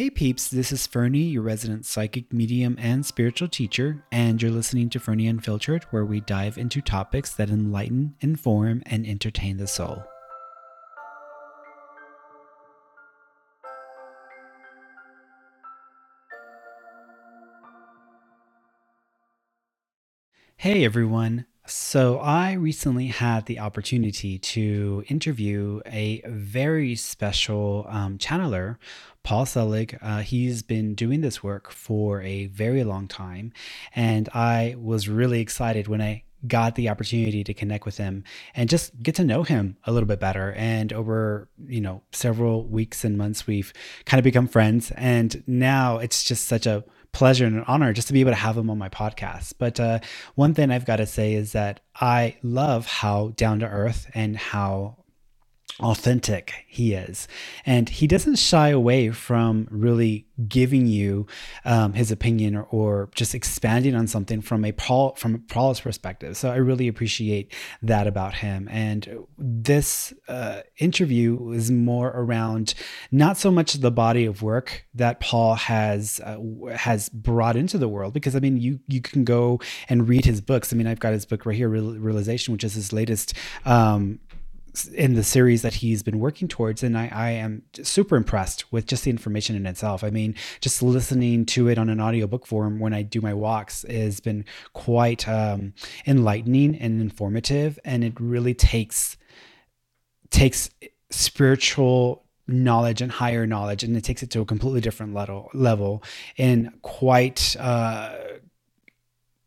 Hey peeps, this is Fernie, your resident psychic medium and spiritual teacher, and you're listening to Fernie Unfiltered, where we dive into topics that enlighten, inform, and entertain the soul. Hey everyone, so, I recently had the opportunity to interview a very special um, channeler, Paul Selig. Uh, he's been doing this work for a very long time. And I was really excited when I got the opportunity to connect with him and just get to know him a little bit better and over you know several weeks and months we've kind of become friends and now it's just such a pleasure and an honor just to be able to have him on my podcast. But uh, one thing I've got to say is that I love how down to earth and how authentic he is. And he doesn't shy away from really giving you um, his opinion or, or, just expanding on something from a Paul from Paul's perspective. So I really appreciate that about him. And this uh, interview is more around not so much the body of work that Paul has uh, has brought into the world, because I mean you you can go and read his books. I mean I've got his book right here, Realization, which is his latest um, in the series that he's been working towards and I, I am super impressed with just the information in itself. I mean just listening to it on an audiobook form when i do my walks has been quite um, enlightening and informative and it really takes takes spiritual knowledge and higher knowledge and it takes it to a completely different level level and quite uh,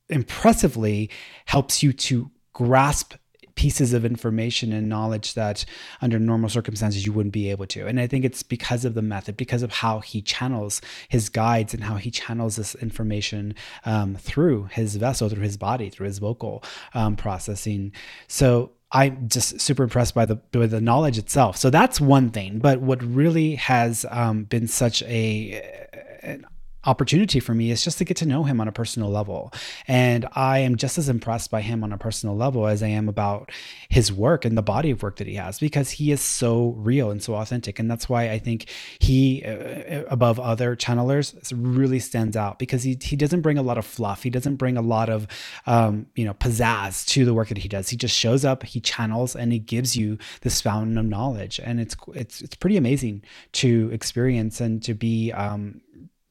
impressively helps you to grasp pieces of information and knowledge that under normal circumstances you wouldn't be able to. And I think it's because of the method, because of how he channels his guides and how he channels this information um, through his vessel, through his body, through his vocal um, processing. So I'm just super impressed by the by the knowledge itself. So that's one thing. But what really has um, been such a an opportunity for me is just to get to know him on a personal level. And I am just as impressed by him on a personal level as I am about his work and the body of work that he has because he is so real and so authentic. And that's why I think he, uh, uh above other channelers, really stands out because he, he doesn't bring a lot of fluff. He doesn't bring a lot of, um, you know, pizzazz to the work that he does. He just shows up, he channels, and he gives you this fountain of knowledge. And it's, it's, it's pretty amazing to experience and to be, um,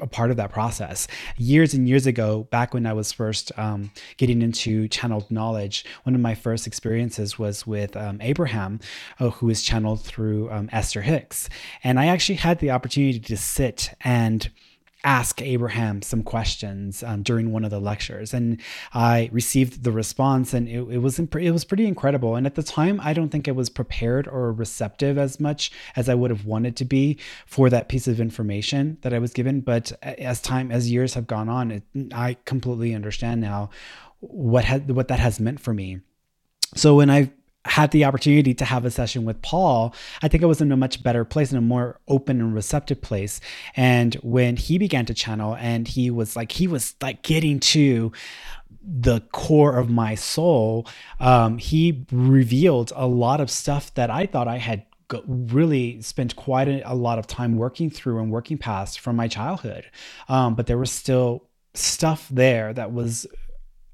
a part of that process. Years and years ago, back when I was first um, getting into channeled knowledge, one of my first experiences was with um, Abraham, uh, who is channeled through um, Esther Hicks. And I actually had the opportunity to sit and ask Abraham some questions um, during one of the lectures, and I received the response, and it, it was it was pretty incredible. And at the time, I don't think I was prepared or receptive as much as I would have wanted to be for that piece of information that I was given. But as time as years have gone on, it, I completely understand now what had what that has meant for me. So when I had the opportunity to have a session with Paul, I think I was in a much better place, in a more open and receptive place. And when he began to channel and he was like, he was like getting to the core of my soul, um, he revealed a lot of stuff that I thought I had really spent quite a, a, lot of time working through and working past from my childhood. Um, but there was still stuff there that was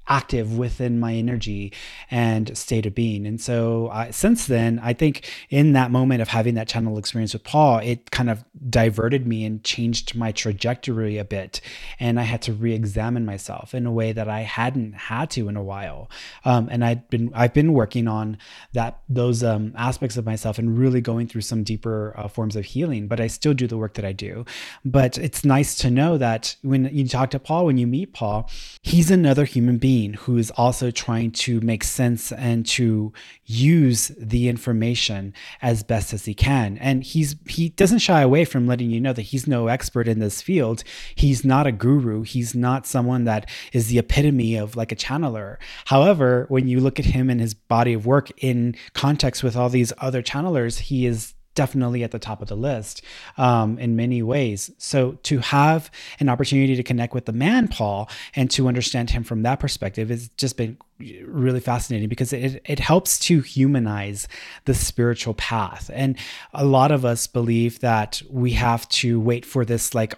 active within my energy and state of being. And so uh, since then, I think in that moment of having that channel experience with Paul, it kind of diverted me and changed my trajectory a bit. And I had to re-examine myself in a way that I hadn't had to in a while. Um, and I'd been I've been working on that those um, aspects of myself and really going through some deeper uh, forms of healing. But I still do the work that I do. But it's nice to know that when you talk to Paul, when you meet Paul, he's another human being being who is also trying to make sense and to use the information as best as he can. And he's he doesn't shy away from letting you know that he's no expert in this field. He's not a guru. He's not someone that is the epitome of like a channeler. However, when you look at him and his body of work in context with all these other channelers, he is definitely at the top of the list um, in many ways. So to have an opportunity to connect with the man Paul and to understand him from that perspective has just been really fascinating because it, it helps to humanize the spiritual path. And a lot of us believe that we have to wait for this like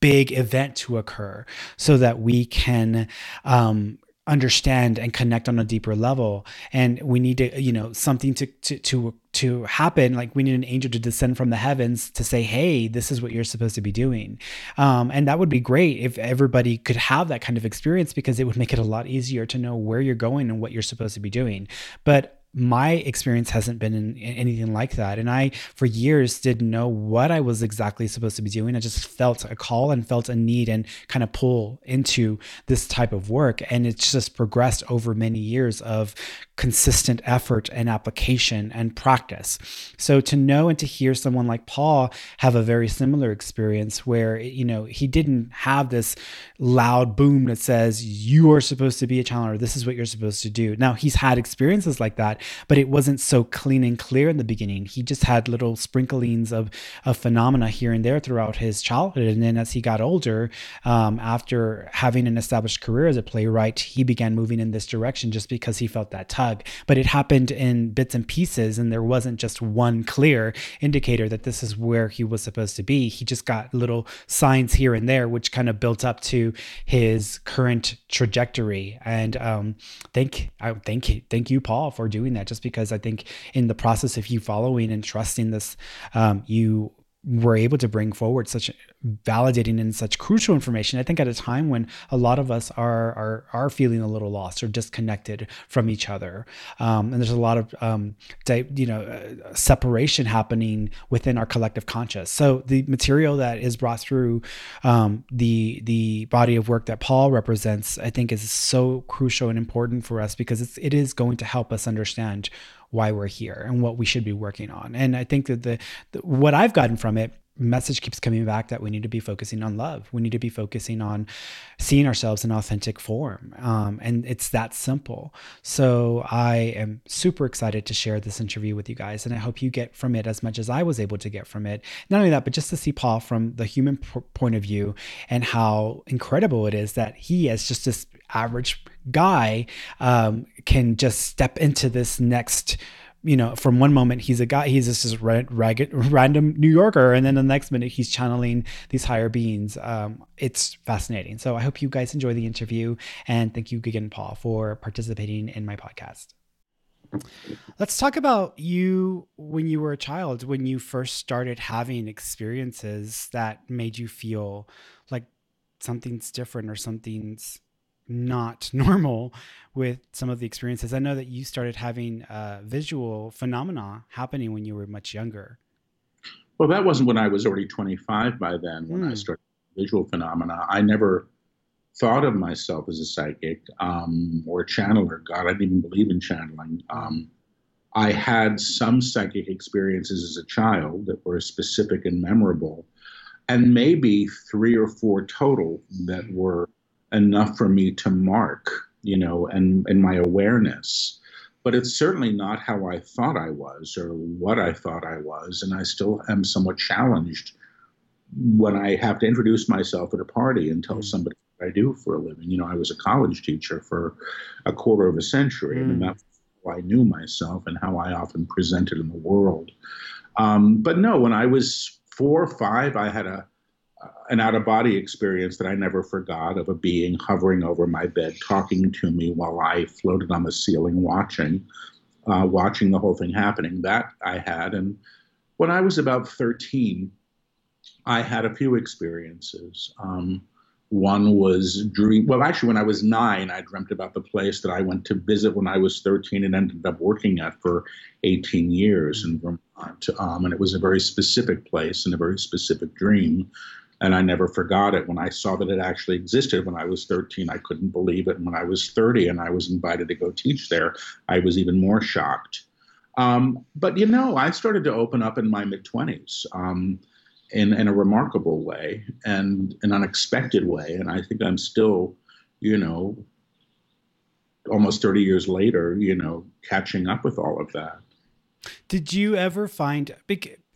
big event to occur so that we can um, understand and connect on a deeper level. And we need to you know something to to to to happen. Like we need an angel to descend from the heavens to say hey this is what you're supposed to be doing. Um, and that would be great if everybody could have that kind of experience because it would make it a lot easier to know where you're going and what you're supposed to be doing. But my experience hasn't been in, in anything like that. And I, for years, didn't know what I was exactly supposed to be doing. I just felt a call and felt a need and kind of pull into this type of work. And it's just progressed over many years of consistent effort and application and practice. So to know and to hear someone like Paul have a very similar experience where, you know, he didn't have this loud boom that says, you are supposed to be a channeler. This is what you're supposed to do. Now, he's had experiences like that but it wasn't so clean and clear in the beginning. He just had little sprinklings of, of phenomena here and there throughout his childhood. And then as he got older, um, after having an established career as a playwright, he began moving in this direction just because he felt that But it happened in bits and pieces, and there wasn't just one clear indicator that this is where he was supposed to be. He just got little signs here and there, which kind of built up to his current trajectory. And um, thank, I thank, thank you, Paul, for doing that just because I think in the process of you following and trusting this, um, you were able to bring forward such validating and such crucial information. I think at a time when a lot of us are are are feeling a little lost or disconnected from each other, um, and there's a lot of um, you know uh, separation happening within our collective conscious. So the material that is brought through um, the the body of work that Paul represents, I think, is so crucial and important for us because it's it is going to help us understand why we're here and what we should be working on. And I think that the, the what I've gotten from it message keeps coming back that we need to be focusing on love. We need to be focusing on seeing ourselves in authentic form. Um, and it's that simple. So I am super excited to share this interview with you guys. And I hope you get from it as much as I was able to get from it. Not only that, but just to see Paul from the human p- point of view and how incredible it is that he, as just this average guy, um, can just step into this next you know, from one moment he's a guy, he's just this ragged, random New Yorker, and then the next minute he's channeling these higher beings. Um, it's fascinating. So I hope you guys enjoy the interview, and thank you again, Paul, for participating in my podcast. Let's talk about you when you were a child, when you first started having experiences that made you feel like something's different or something's not normal with some of the experiences. I know that you started having uh, visual phenomena happening when you were much younger. Well, that wasn't when I was already 25 by then, when mm. I hmm. started visual phenomena. I never thought of myself as a psychic um, or a channeler. God, I didn't even believe in channeling. Um, I had some psychic experiences as a child that were specific and memorable, and maybe three or four total that were enough for me to mark, you know, and, and my awareness. But it's certainly not how I thought I was or what I thought I was. And I still am somewhat challenged when I have to introduce myself at a party and tell mm. somebody what I do for a living. You know, I was a college teacher for a quarter of a century, mm. and that's how I knew myself and how I often presented in the world. Um, but no, when I was four or five, I had a an out of body experience that I never forgot of a being hovering over my bed, talking to me while I floated on the ceiling, watching, uh, watching the whole thing happening. That I had, and when I was about thirteen, I had a few experiences. Um, one was dream. Well, actually, when I was nine, I dreamt about the place that I went to visit when I was 13 and ended up working at for 18 years in Vermont. Um, and it was a very specific place and a very specific dream and I never forgot it. When I saw that it actually existed when I was 13, I couldn't believe it. And when I was 30 and I was invited to go teach there, I was even more shocked. Um, but you know, I started to open up in my mid 20s um, in, in a remarkable way and an unexpected way. And I think I'm still, you know, almost 30 years later, you know, catching up with all of that. Did you ever find,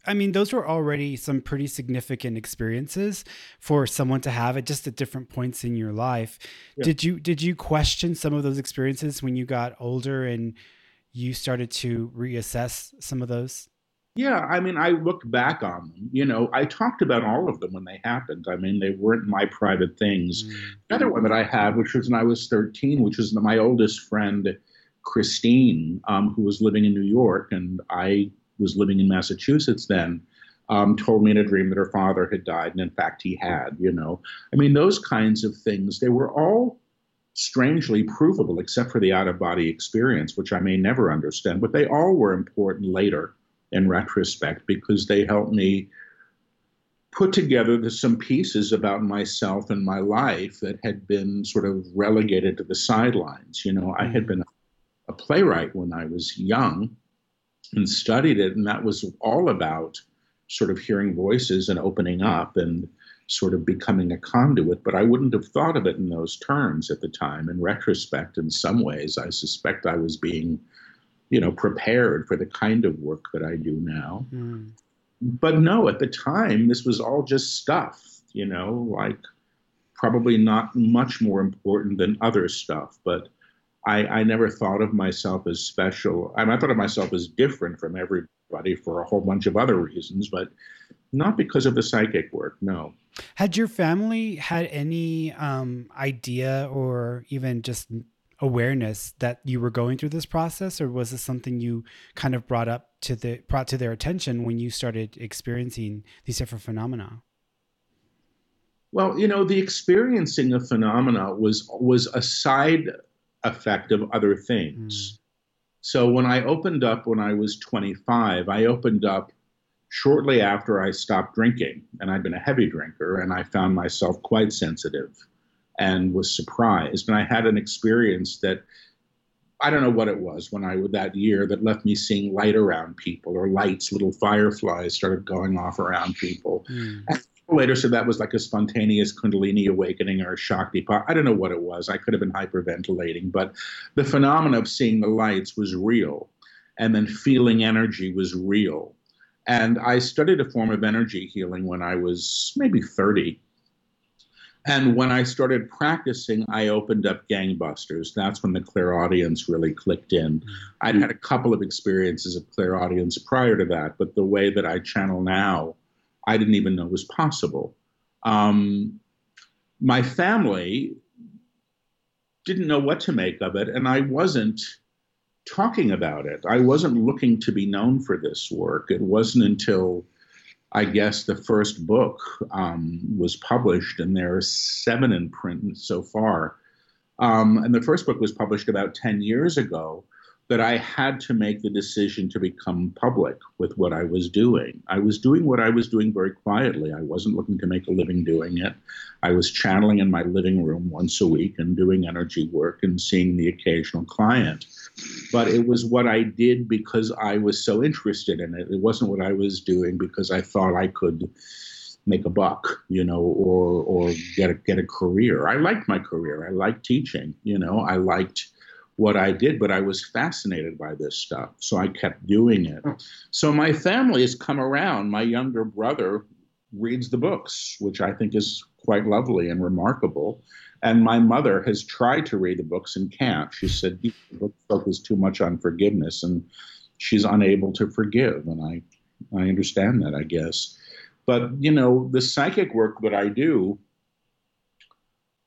I mean, those were already some pretty significant experiences for someone to have at just at different points in your life. Yeah. Did you did you question some of those experiences when you got older and you started to reassess some of those? Yeah, I mean, I look back on them. You know, I talked about all of them when they happened. I mean, they weren't my private things. Mm. The other one that I had, which was when I was 13, which was my oldest friend, Christine, um, who was living in New York, and I was living in Massachusetts then, um, told me in a dream that her father had died, and in fact, he had. You know, I mean, those kinds of things. They were all strangely provable, except for the out of body experience, which I may never understand. But they all were important later in retrospect because they helped me put together some pieces about myself and my life that had been sort of relegated to the sidelines. You know, I had mm. been a playwright when I was young and studied it, and that was all about sort of hearing voices and opening up and sort of becoming a conduit. But I wouldn't have thought of it in those terms at the time. In retrospect, in some ways, I suspect I was being you know, prepared for the kind of work that I do now. Mm. But no, at the time, this was all just stuff, you know, like probably not much more important than other stuff. But I, I never thought of myself as special. I, mean, I thought of myself as different from everybody for a whole bunch of other reasons, but not because of the psychic work, no. Had your family had any um, idea or even just awareness that you were going through this process or was this something you kind of brought up to the brought to their attention when you started experiencing these different phenomena well you know the experiencing of phenomena was was a side effect of other things mm. so when i opened up when i was 25 i opened up shortly after i stopped drinking and i'd been a heavy drinker and i found myself quite sensitive and was surprised. And I had an experience that I don't know what it was when I was that year that left me seeing light around people or lights, little fireflies started going off around people. Mm. later said that was like a spontaneous Kundalini awakening or a Shakti. I don't know what it was. I could have been hyperventilating, but the phenomenon of seeing the lights was real, and then feeling energy was real. And I studied a form of energy healing when I was maybe 30 and when I started practicing, I opened up Gangbusters. That's when the clairaudience really clicked in. Mm-hmm. I'd had a couple of experiences of clairaudience prior to that, but the way that I channel now, I didn't even know it was possible. Um, my family didn't know what to make of it, and I wasn't talking about it. I wasn't looking to be known for this work. It wasn't until I guess the first book um, was published, and there are seven in print so far. Um, and the first book was published about 10 years ago that I had to make the decision to become public with what I was doing. I was doing what I was doing very quietly. I wasn't looking to make a living doing it. I was channeling in my living room once a week and doing energy work and seeing the occasional client. But it was what I did because I was so interested in it. It wasn't what I was doing because I thought I could make a buck, you know, or or get a get a career. I liked my career. I liked teaching, you know. I liked what I did, but I was fascinated by this stuff. So I kept doing it. So my family has come around. My younger brother reads the books, which I think is quite lovely and remarkable. And my mother has tried to read the books and can't. She said the book focuses too much on forgiveness and she's unable to forgive. And I, I understand that, I guess. But, you know, the psychic work that I do,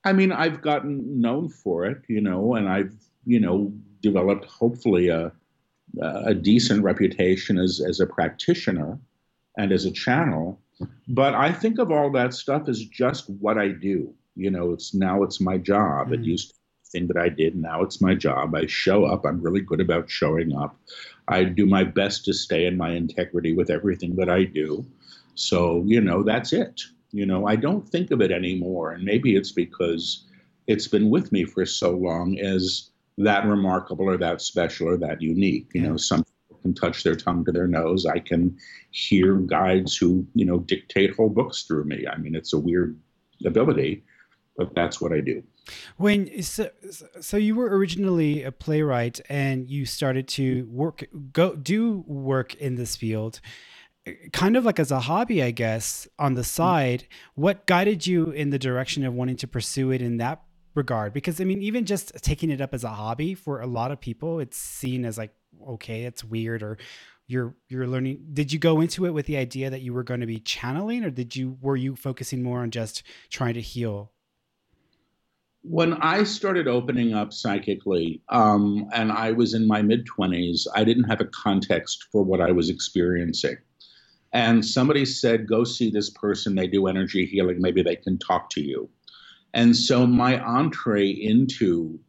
I mean, I've gotten known for it, you know, and I've you know, developed hopefully a, a decent reputation as, as a practitioner and as a channel. But I think of all that stuff as just what I do. You know, it's now it's my job. Mm-hmm. It used to be thing that I did. Now it's my job. I show up. I'm really good about showing up. I do my best to stay in my integrity with everything that I do. So, you know, that's it. You know, I don't think of it anymore. And maybe it's because it's been with me for so long as that remarkable or that special or that unique. You know, some people can touch their tongue to their nose. I can hear guides who, you know, dictate whole books through me. I mean, it's a weird ability, but that's what I do. When so, so you were originally a playwright and you started to work go do work in this field kind of like as a hobby, I guess, on the mm. side, what guided you in the direction of wanting to pursue it in that regard? Because I mean, even just taking it up as a hobby for a lot of people, it's seen as like, okay, it's weird or you're you're learning did you go into it with the idea that you were going to be channeling or did you were you focusing more on just trying to heal when I started opening up psychically, um, and I was in my mid 20s, I didn't have a context for what I was experiencing. And somebody said, Go see this person. They do energy healing. Maybe they can talk to you. And so my entree into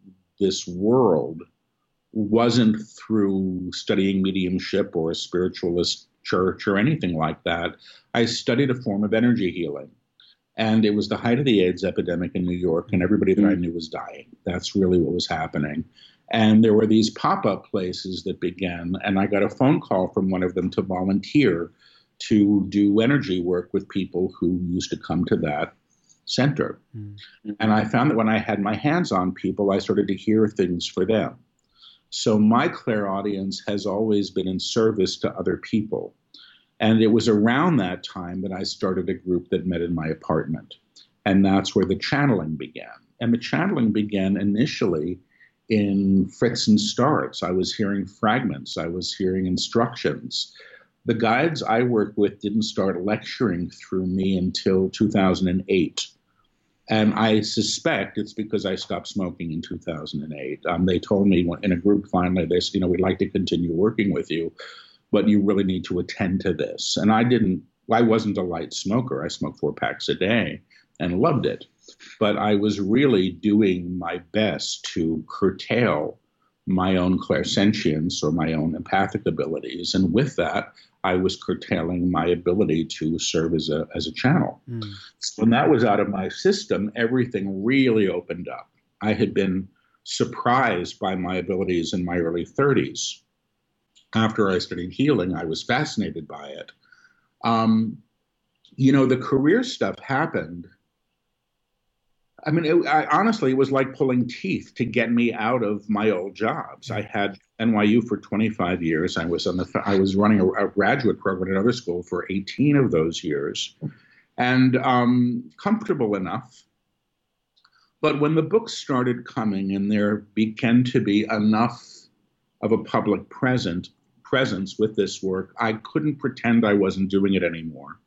this world wasn't through studying mediumship or a spiritualist church or anything like that. I studied a form of energy healing. And it was the height of the AIDS epidemic in New York, and everybody that I mm. knew was dying. That's really what was happening. And there were these pop up places that began, and I got a phone call from one of them to volunteer to do energy work with people who used to come to that center. Mm-hmm. And I found that when I had my hands on people, I started to hear things for them. So my clairaudience has always been in service to other people. And it was around that time that I started a group that met in my apartment. And that's where the channeling began. And the channeling began initially in fits and starts. I was hearing fragments, I was hearing instructions. The guides I work with didn't start lecturing through me until 2008. And I suspect it's because I stopped smoking in 2008. Um, they told me in a group finally, they said, you know, we'd like to continue working with you but you really need to attend to this. And I didn't, I wasn't a light smoker. I smoked four packs a day and loved it. But I was really doing my best to curtail my own clairsentience or my own empathic abilities. And with that, I was curtailing my ability to serve as a, as a channel. Mm. So when that was out of my system, everything really opened up. I had been surprised by my abilities in my early 30s after I studied healing, I was fascinated by it. Um, you know, the career stuff happened. I mean, it, I, honestly, it was like pulling teeth to get me out of my old jobs. I had NYU for 25 years. I was on the I was running a, a graduate program at another school for 18 of those years, and um, comfortable enough. But when the books started coming and there began to be enough of a public present, presence with this work, I couldn't pretend I wasn't doing it anymore.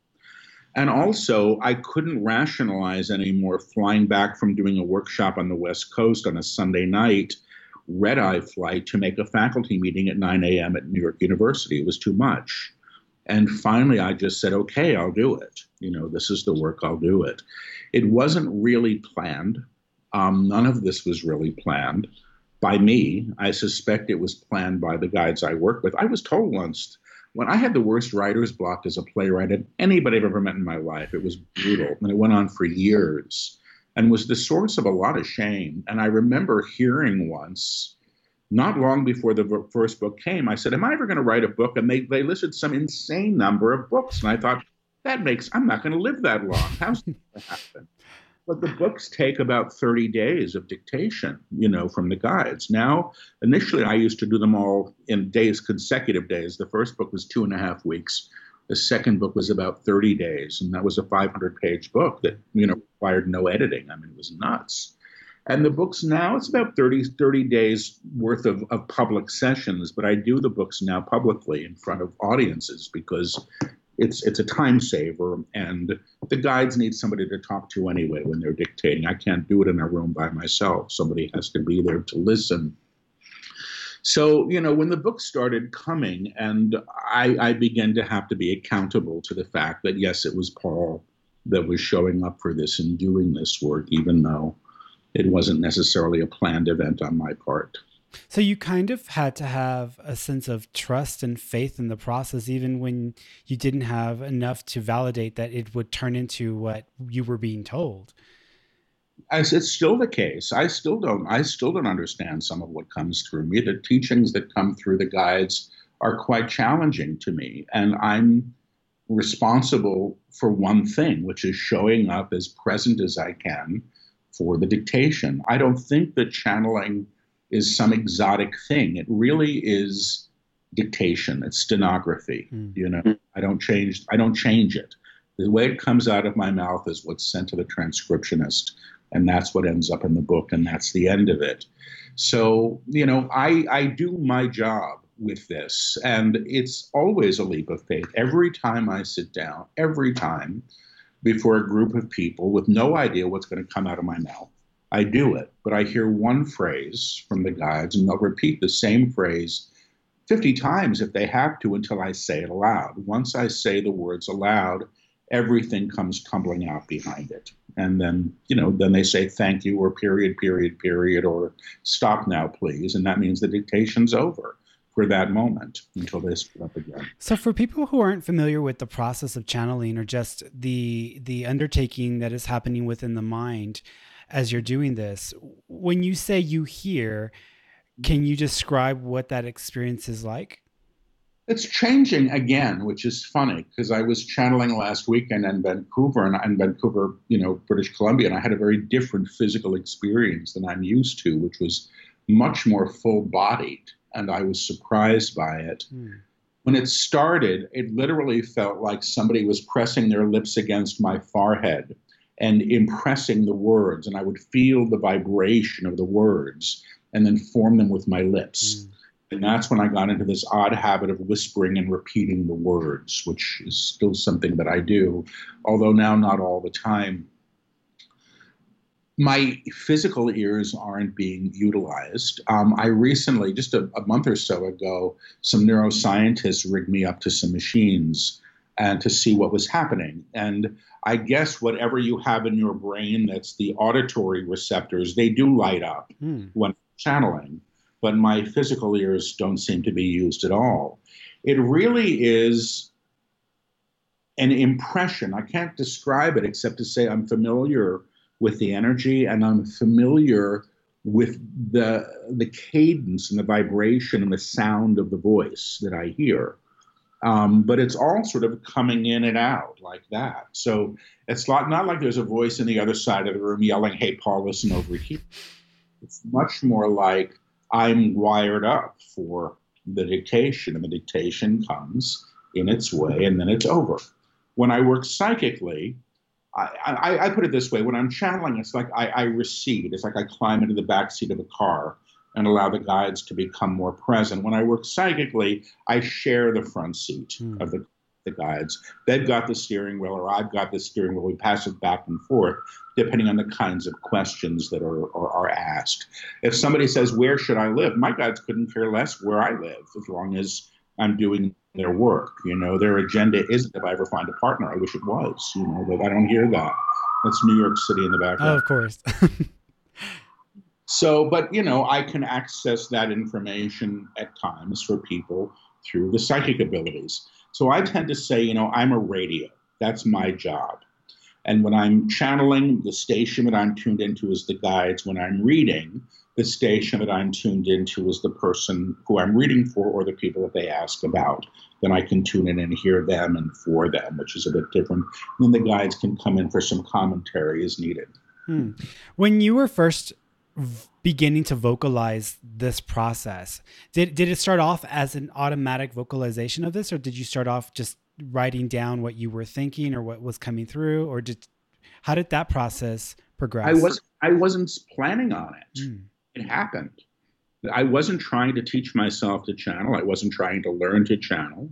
And also, I couldn't rationalize anymore flying back from doing a workshop on the West Coast on a Sunday night, red eye flight, to make a faculty meeting at 9 a.m. at New York University. It was too much. And finally, I just said, okay, I'll do it. You know, this is the work, I'll do it. It wasn't really planned. Um, none of this was really planned by me. I suspect it was planned by the guides I work with. I was told once when I had the worst writer's block as a playwright anybody I've ever met in my life. It was brutal, and it went on for years and was the source of a lot of shame. And I remember hearing once, not long before the first book came, I said, Am I ever going to write a book? And they, they listed some insane number of books. And I thought, that makes, I'm not going to live that long. How's that happen? But the books take about 30 days of dictation, you know, from the guides. Now, initially, I used to do them all in days, consecutive days. The first book was two and a half weeks. The second book was about 30 days, and that was a 500 page book that, you know, required no editing. I mean, it was nuts. And the books now, it's about 30, 30 days worth of, of public sessions, but I do the books now publicly in front of audiences because it's it's a time saver and the guides need somebody to talk to anyway when they're dictating. I can't do it in a room by myself. Somebody has to be there to listen. So you know when the book started coming and i i began to have to be accountable to the fact that yes it was paul that was showing up for this and doing this work even though it wasn't necessarily a planned event on my part so you kind of had to have a sense of trust and faith in the process, even when you didn't have enough to validate that it would turn into what you were being told. As it's still the case. I still don't. I still don't understand some of what comes through me. The teachings that come through the guides are quite challenging to me, and I'm responsible for one thing, which is showing up as present as I can for the dictation. I don't think that channeling is some exotic thing. It really is dictation. It's stenography. Mm. You know, I don't change. I don't change it. The way it comes out of my mouth is what's sent to the transcriptionist, and that's what ends up in the book, and that's the end of it. So, you know, I I do my job with this, and it's always a leap of faith. Every time I sit down, every time before a group of people with no idea what's going to come out of my mouth. I do it, but I hear one phrase from the guides, and they'll repeat the same phrase 50 times if they have to until I say it aloud. Once I say the words aloud, everything comes tumbling out behind it. And then, you know, then they say thank you or period, period, period, or stop now, please. And that means the dictation's over for that moment until they split up again. So for people who aren't familiar with the process of channeling or just the the undertaking that is happening within the mind as you're doing this, when you say you hear, can you describe what that experience is like? It's changing again, which is funny because I was channeling last weekend in Vancouver and in Vancouver, you know, British Columbia, and I had a very different physical experience than I'm used to, which was much more full bodied and I was surprised by it. Mm. When it started, it literally felt like somebody was pressing their lips against my forehead and impressing the words, and I would feel the vibration of the words and then form them with my lips. Mm. And that's when I got into this odd habit of whispering and repeating the words, which is still something that I do, although now not all the time my physical ears aren't being utilized. Um, I recently, just a, a, month or so ago, some neuroscientists rigged me up to some machines and to see what was happening. And I guess whatever you have in your brain that's the auditory receptors, they do light up mm. when channeling, but my physical ears don't seem to be used at all. It really is an impression. I can't describe it except to say I'm familiar with the energy and I'm familiar with the the cadence and the vibration and the sound of the voice that I hear. Um, but it's all sort of coming in and out like that. So it's not, not like there's a voice in the other side of the room yelling, "Hey, Paul, listen over here." It's much more like I'm wired up for the dictation, and the dictation comes in its way, and then it's over. When I work psychically, I, I, I, put it this way: when I'm channeling, it's like I, I recede. It's like I climb into the back seat of a car and allow the guides to become more present. When I work psychically, I share the front seat mm. of the, the guides. They've got the steering wheel, or I've got the steering wheel. We pass it back and forth depending on the kinds of questions that are, are, are asked. If somebody says, Where should I live? My guides couldn't care less where I live as long as I'm doing their work. You know, their agenda isn't if I ever find a partner. I wish it was. You know, but I don't hear that. That's New York City in the background. Oh, of course. so, but you know, I can access that information at times for people through the psychic abilities. So I tend to say, you know, I'm a radio. That's my job. And when I'm channeling, the station that I'm tuned into is the guides. When I'm reading, the station that I'm tuned into is the person who I'm reading for or the people that they ask about. Then I can tune in and hear them and for them, which is a bit different. And then the guides can come in for some commentary as needed. Hmm. When you were first beginning to vocalize this process, did, did it start off as an automatic vocalization of this, or did you start off just writing down what you were thinking or what was coming through, or did how did that process progress? I was I wasn't planning on it. Mm it happened. I wasn't trying to teach myself to channel. I wasn't trying to learn to channel.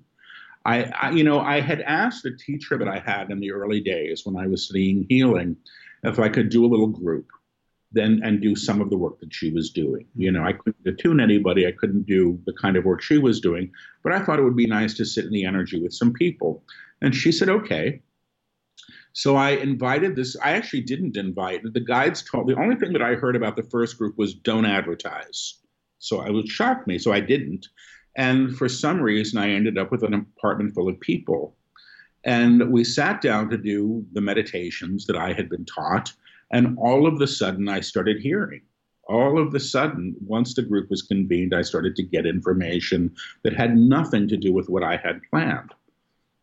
I, I, you know, I had asked a teacher that I had in the early days when I was studying healing if I could do a little group, then and do some of the work that she was doing. You know, I couldn't attune anybody. I couldn't do the kind of work she was doing, but I thought it would be nice to sit in the energy with some people. And she said, okay. So I invited this. I actually didn't invite. The guides told the only thing that I heard about the first group was don't advertise. So I was shocked me. So I didn't. And for some reason, I ended up with an apartment full of people. And we sat down to do the meditations that I had been taught. And all of the sudden, I started hearing. All of the sudden, once the group was convened, I started to get information that had nothing to do with what I had planned.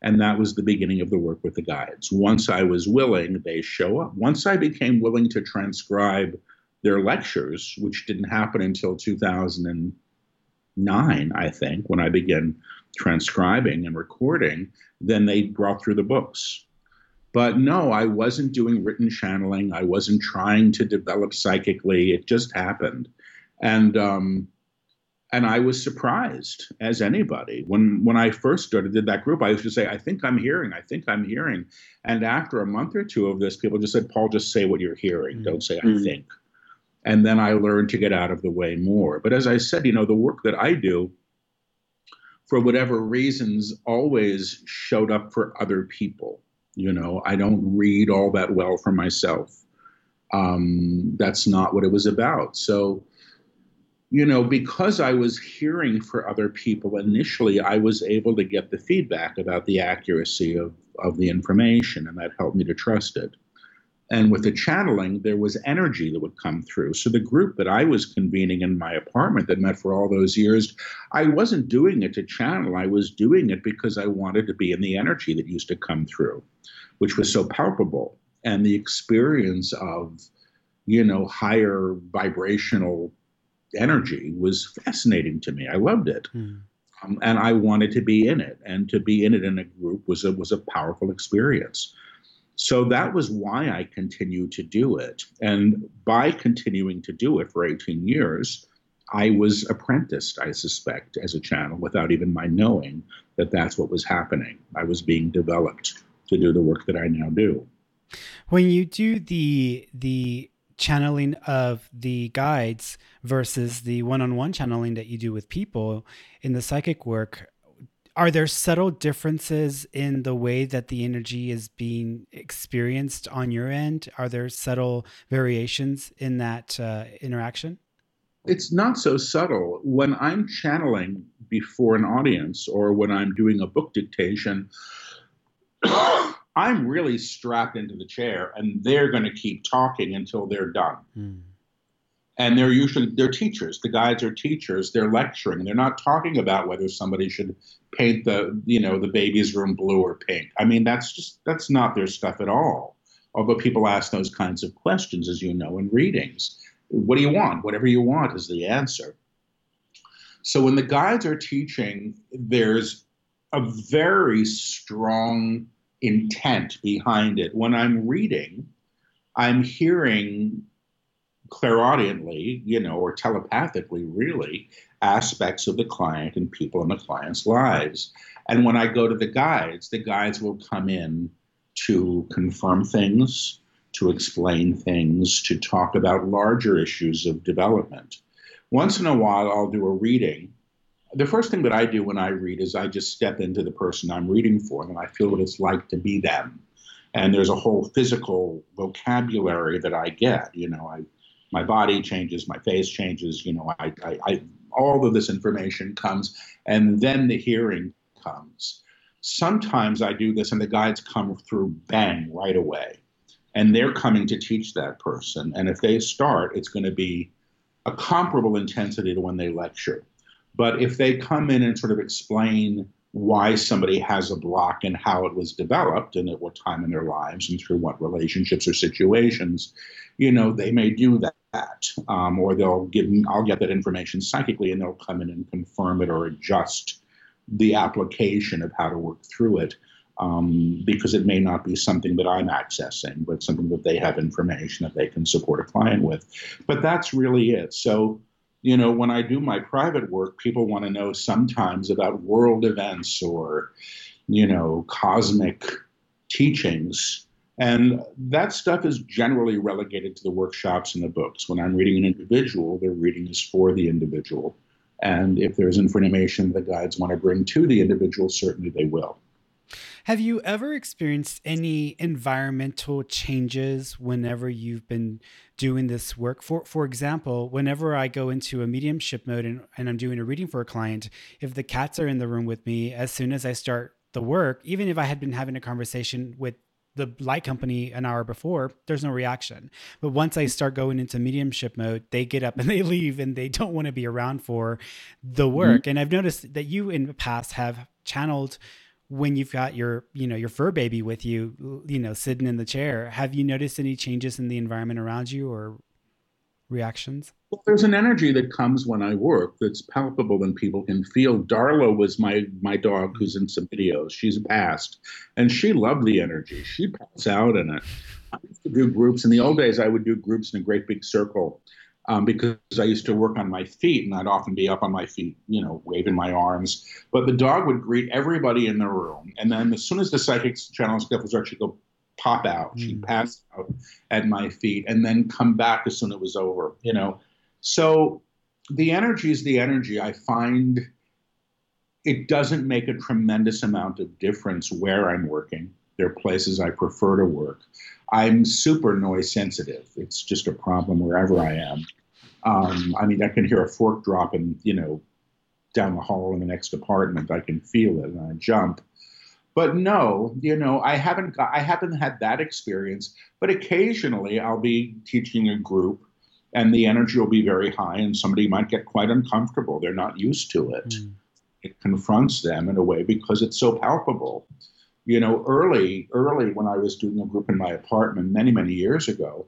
And that was the beginning of the work with the guides. Once I was willing, they show up. Once I became willing to transcribe their lectures, which didn't happen until 2009, I think, when I began transcribing and recording, then they brought through the books. But no, I wasn't doing written channeling. I wasn't trying to develop psychically. It just happened. And um, and I was surprised as anybody when when I first started did that group. I used to say, "I think I'm hearing. I think I'm hearing." And after a month or two of this, people just said, "Paul, just say what you're hearing. Mm-hmm. Don't say I mm-hmm. think." And then I learned to get out of the way more. But as I said, you know, the work that I do, for whatever reasons, always showed up for other people. You know, I don't read all that well for myself. Um, that's not what it was about. So you know, because I was hearing for other people initially, I was able to get the feedback about the accuracy of, of the information, and that helped me to trust it. And with the channeling, there was energy that would come through. So the group that I was convening in my apartment that met for all those years, I wasn't doing it to channel. I was doing it because I wanted to be in the energy that used to come through, which was so palpable. And the experience of, you know, higher vibrational energy was fascinating to me. I loved it. Mm. Um, and I wanted to be in it. And to be in it in a group was a, was a powerful experience. So that was why I continued to do it. And by continuing to do it for 18 years, I was apprenticed, I suspect, as a channel without even my knowing that that's what was happening. I was being developed to do the work that I now do. When you do the the channeling of the guides versus the one-on-one channeling that you do with people in the psychic work are there subtle differences in the way that the energy is being experienced on your end are there subtle variations in that uh, interaction it's not so subtle when i'm channeling before an audience or when i'm doing a book dictation I'm really strapped into the chair and they're going to keep talking until they're done. Mm. And they're usually they're teachers. The guides are teachers. They're lecturing. They're not talking about whether somebody should paint the you know the baby's room blue or pink. I mean that's just that's not their stuff at all. Although people ask those kinds of questions, as you know, in readings. What do you want? Whatever you want is the answer. So when the guides are teaching, there's a very strong intent behind it. When I'm reading, I'm hearing clairaudiently, you know, or telepathically, really, aspects of the client and people in the client's lives. And when I go to the guides, the guides will come in to confirm things, to explain things, to talk about larger issues of development. Once in a while, I'll do a reading the first thing that I do when I read is I just step into the person I'm reading for and I feel what it's like to be them. And there's a whole physical vocabulary that I get. You know, I my body changes, my face changes. You know, I, I, I all of this information comes, and then the hearing comes. Sometimes I do this, and the guides come through bang right away, and they're coming to teach that person. And if they start, it's going to be a comparable intensity to when they lecture but if they come in and sort of explain why somebody has a block and how it was developed and at what time in their lives and through what relationships or situations, you know, they may do that. Um, or they'll give me, I'll get that information psychically and they'll come in and confirm it or adjust the application of how to work through it. Um, because it may not be something that I'm accessing, but something that they have information that they can support a client with. But that's really it. So you know, when I do my private work, people want to know sometimes about world events or, you know, cosmic teachings. And that stuff is generally relegated to the workshops and the books. When I'm reading an individual, their reading is for the individual. And if there's information the guides want to bring to the individual, certainly they will. Have you ever experienced any environmental changes whenever you've been doing this work? For for example, whenever I go into a mediumship mode and, and I'm doing a reading for a client, if the cats are in the room with me, as soon as I start the work, even if I had been having a conversation with the light company an hour before, there's no reaction. But once I start going into mediumship mode, they get up and they leave and they don't want to be around for the work. Mm-hmm. And I've noticed that you in the past have channeled when you've got your you know your fur baby with you you know sitting in the chair have you noticed any changes in the environment around you or reactions? Well, there's an energy that comes when I work that's palpable and people can feel. Darla was my my dog who's in some videos. She's passed, and she loved the energy. She'd pass out in it. I used to do groups in the old days. I would do groups in a great big circle um, because I used to work on my feet, and I'd often be up on my feet, you know, waving my arms. But the dog would greet everybody in the room, and then as soon as the psychic channel stuff was actually go pop out. Mm. pass out at my feet, and then come back as soon as it was over. You know, so the energy is the energy. I find it doesn't make a tremendous amount of difference where I'm working. There are places I prefer to work. I'm super noise sensitive. It's just a problem wherever I am. Um, I mean, I can hear a fork dropping, you know, down the hall in the next apartment. I can feel it and I jump. But no, you know, I haven't got, I haven't had that experience. But occasionally, I'll be teaching a group, and the energy will be very high, and somebody might get quite uncomfortable. They're not used to it. Mm. It confronts them in a way because it's so palpable you know, early, early when I was doing a group in my apartment many, many years ago,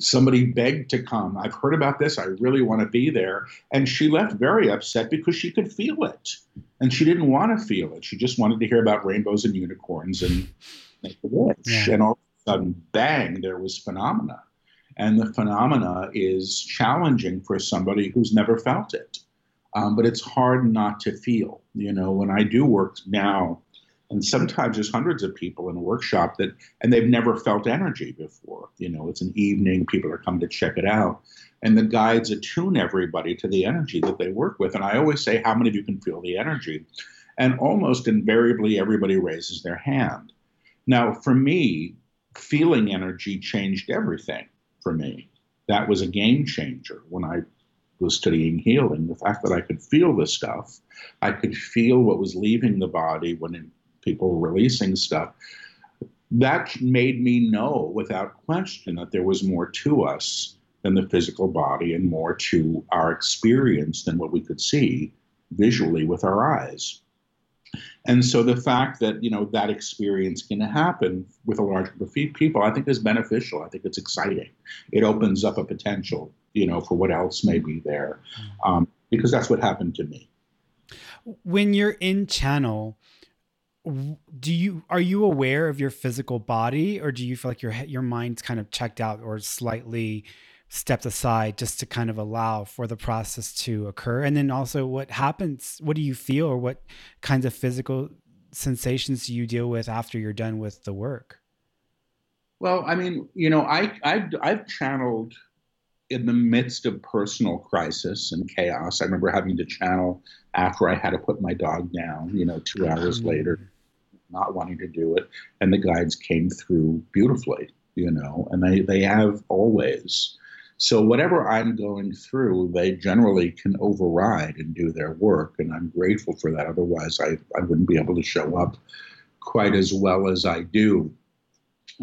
somebody begged to come. I've heard about this. I really want to be there. And she left very upset because she could feel it. And she didn't want to feel it. She just wanted to hear about rainbows and unicorns and make the wish. Yeah. And all of a sudden, bang, there was phenomena. And the phenomena is challenging for somebody who's never felt it. Um, but it's hard not to feel. You know, when I do work now, and sometimes there's hundreds of people in a workshop that and they've never felt energy before. You know it's an evening people are coming to check it out. And the guides attune everybody to the energy that they work with. And i always say how many of you can feel the energy? And almost invariably everybody raises their hand. Now for me feeling energy changed everything for me. That was a game changer when i was studying healing the fact that i could feel the stuff. I could feel what was leaving the body when it people releasing stuff. That made me know without question that there was more to us than the physical body and more to our experience than what we could see visually with our eyes. And so the fact that you know that experience can happen with a large group of people, I think is beneficial. I think it's exciting. It opens up a potential, you know, for what else may be there, um, because that's what happened to me. When you're in channel, do you are you aware of your physical body or do you feel like your your mind's kind of checked out or slightly stepped aside just to kind of allow for the process to occur? And then also what happens what do you feel or what kinds of physical sensations do you deal with after you're done with the work? Well i mean you know i i've, I've channeled in the midst of personal crisis and chaos. I remember having to channel after i had to put my dog down you know two hours mm-hmm. later not wanting to do it, and the guides came through beautifully, you know, and they, they have always. So whatever I'm going through, they generally can override and do their work, and I'm grateful for that. Otherwise, I, I wouldn't be able to show up quite as well as I do.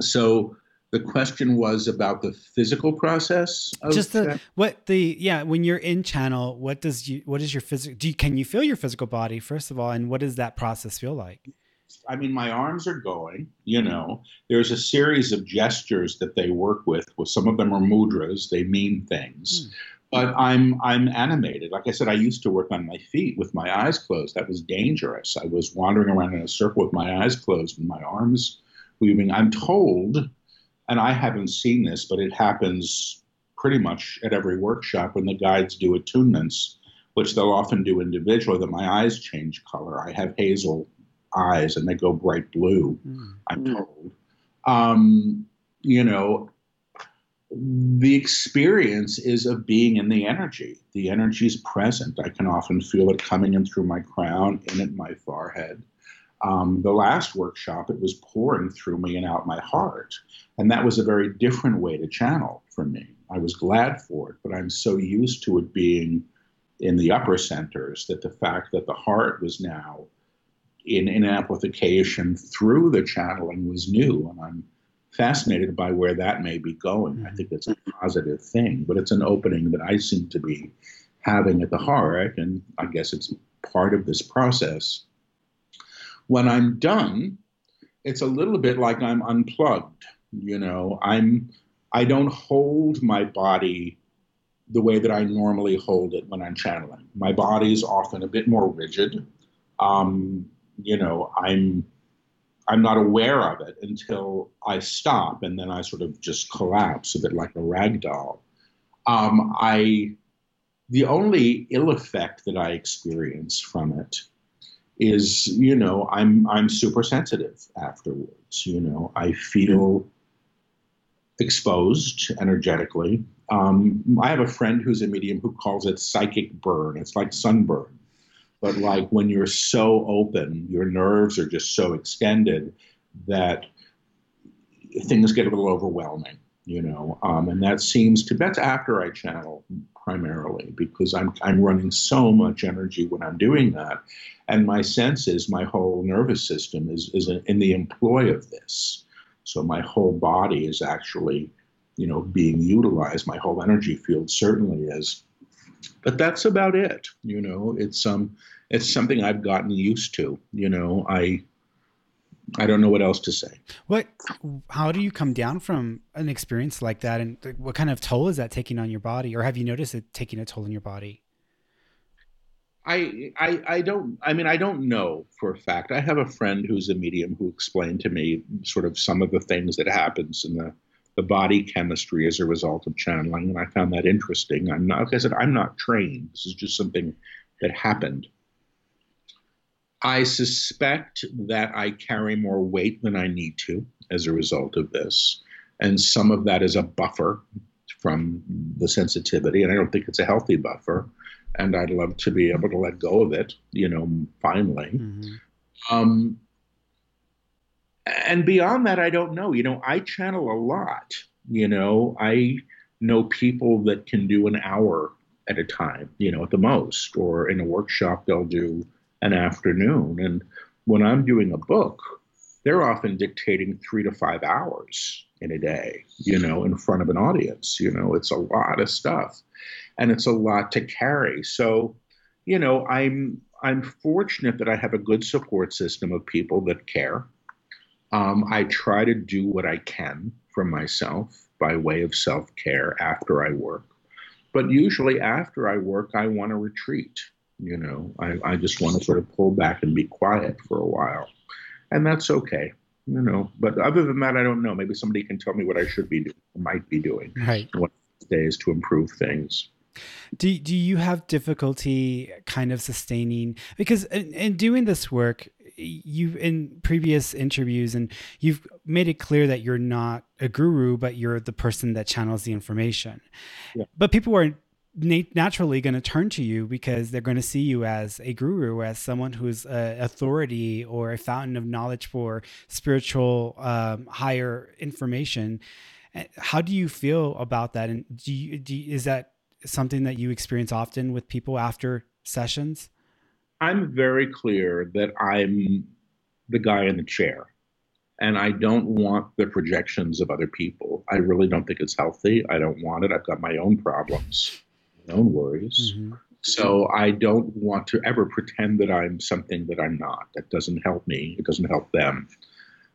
So the question was about the physical process just the what the yeah when you're in channel what does you what is your physical do you can you feel your physical body first of all and what does that process feel like I mean, my arms are going, you know. There's a series of gestures that they work with. Well, some of them are mudras, they mean things. Mm. But I'm I'm animated. Like I said, I used to work on my feet with my eyes closed. That was dangerous. I was wandering around in a circle with my eyes closed and my arms moving. I'm told, and I haven't seen this, but it happens pretty much at every workshop when the guides do attunements, which they'll often do individually, that my eyes change color. I have hazel eyes and they go bright blue, mm. I'm told. Um, you know, the experience is of being in the energy. The energy is present. I can often feel it coming in through my crown, in at my forehead. Um, the last workshop, it was pouring through me and out my heart. And that was a very different way to channel for me. I was glad for it, but I'm so used to it being in the upper centers that the fact that the heart was now in, in amplification through the channeling was new. And I'm fascinated by where that may be going. Mm-hmm. I think it's a positive thing, but it's an opening that I seem to be having at the heart. And I guess it's part of this process. When I'm done, it's a little bit like I'm unplugged. You know, I'm I don't hold my body the way that I normally hold it when I'm channeling. My body is often a bit more rigid. Um, you know, I'm I'm not aware of it until I stop, and then I sort of just collapse a bit like a rag doll. Um, I the only ill effect that I experience from it is, you know, I'm I'm super sensitive afterwards. You know, I feel exposed energetically. Um, I have a friend who's a medium who calls it psychic burn. It's like sunburn, but like when you're so open, your nerves are just so extended that things get a little overwhelming, you know. Um, and that seems to that's after I channel primarily because I'm I'm running so much energy when I'm doing that, and my sense is my whole nervous system is is in the employ of this. So my whole body is actually, you know, being utilized. My whole energy field certainly is. But that's about it. You know, it's um, it's something I've gotten used to. You know, I I don't know what else to say. What? How do you come down from an experience like that, and what kind of toll is that taking on your body, or have you noticed it taking a toll on your body? I, I, I don't. I mean, I don't know for a fact. I have a friend who's a medium who explained to me sort of some of the things that happens in the the body chemistry as a result of channeling, and I found that interesting. I'm not, like I said, I'm not trained. This is just something that happened. I suspect that I carry more weight than I need to as a result of this, and some of that is a buffer from the sensitivity, and I don't think it's a healthy buffer and I'd love to be able to let go of it, you know, finally. Mm-hmm. Um, and beyond that, I don't know. You know, I channel a lot. You know, I know people that can do an hour at a time, you know, at the most, or in a workshop, they'll do an afternoon. And when I'm doing a book, they're often dictating three to five hours in a day, you know, in front of an audience. You know, it's a lot of stuff and it's a lot to carry. So, you know, I'm I'm fortunate that I have a good support system of people that care. Um, I try to do what I can for myself by way of self care after I work. But usually after I work, I want to retreat. You know, I, I just want to sort of pull back and be quiet for a while. And that's okay. You know, but other than that, I don't know. Maybe somebody can tell me what I should be doing, might be doing, right? What days to improve things. Do do you have difficulty kind of sustaining because in, in, doing this work you've in previous interviews and you've made it clear that you're not a guru but you're the person that channels the information. Yeah. But people are naturally going to turn to you because they're going to see you as a guru as someone who's an authority or a fountain of knowledge for spiritual um, higher information how do you feel about that and do you, do you, is that something that you experience often with people after sessions? I'm very clear that I'm the guy in the chair and I don't want the projections of other people. I really don't think it's healthy. I don't want it. I've got my own problems, own worries. Mm-hmm. So I don't want to ever pretend that I'm something that I'm not. That doesn't help me. It doesn't help them.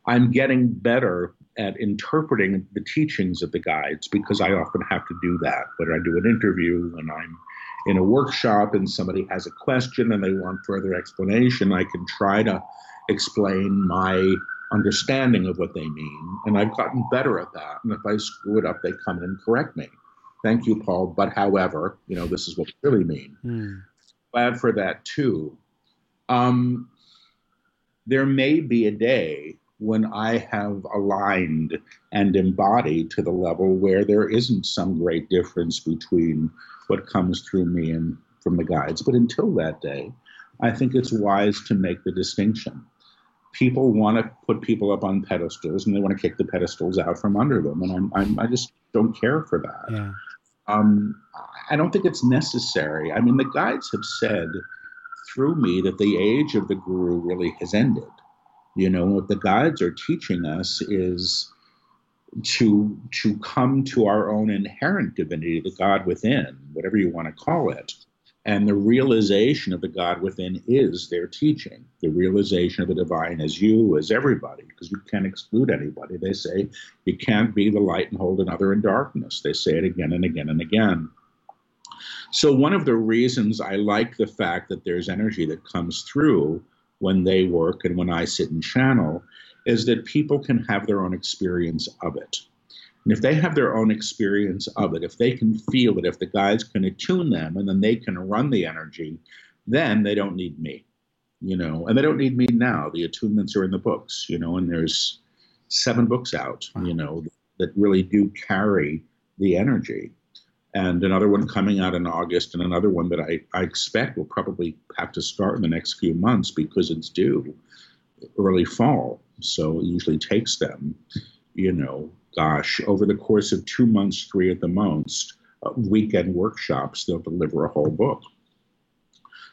I'm getting better at interpreting the teachings of the guides because I often have to do that. When I do an interview, when I'm in a workshop and somebody has a question and they want further explanation, I can try to explain my understanding of what they mean. And I've gotten better at that. And if I screw it up, they come in and correct me. Thank you, Paul. But however, you know, this is what we really mean. Mm. Glad for that too. Um, there may be a day when I have aligned and embodied to the level where there isn't some great difference between what comes through me and from the guides. But until that day, I think it's wise to make the distinction. People want to put people up on pedestals and they want to kick the pedestals out from under them. And I'm, I'm i just don't care for that. Yeah. Um, I don't think it's necessary. I mean, the guides have said through me that the age of the guru really has ended. You know, what the guides are teaching us is to to come to our own inherent divinity, the God within, whatever you want to call it. And the realization of the God within is their teaching. The realization of the divine as you, as everybody, because you can't exclude anybody. They say you can't be the light and hold another in darkness. They say it again and again and again. So, one of the reasons I like the fact that there's energy that comes through when they work and when I sit and channel is that people can have their own experience of it. And if they have their own experience of it, if they can feel it, if the guides can attune them and then they can run the energy, then they don't need me, you know, and they don't need me now. The attunements are in the books, you know, and there's seven books out, you know, that really do carry the energy. And another one coming out in August, and another one that I, I expect will probably have to start in the next few months because it's due early fall. So it usually takes them, you know, gosh, over the course of two months, three at the most, uh, weekend workshops, they'll deliver a whole book.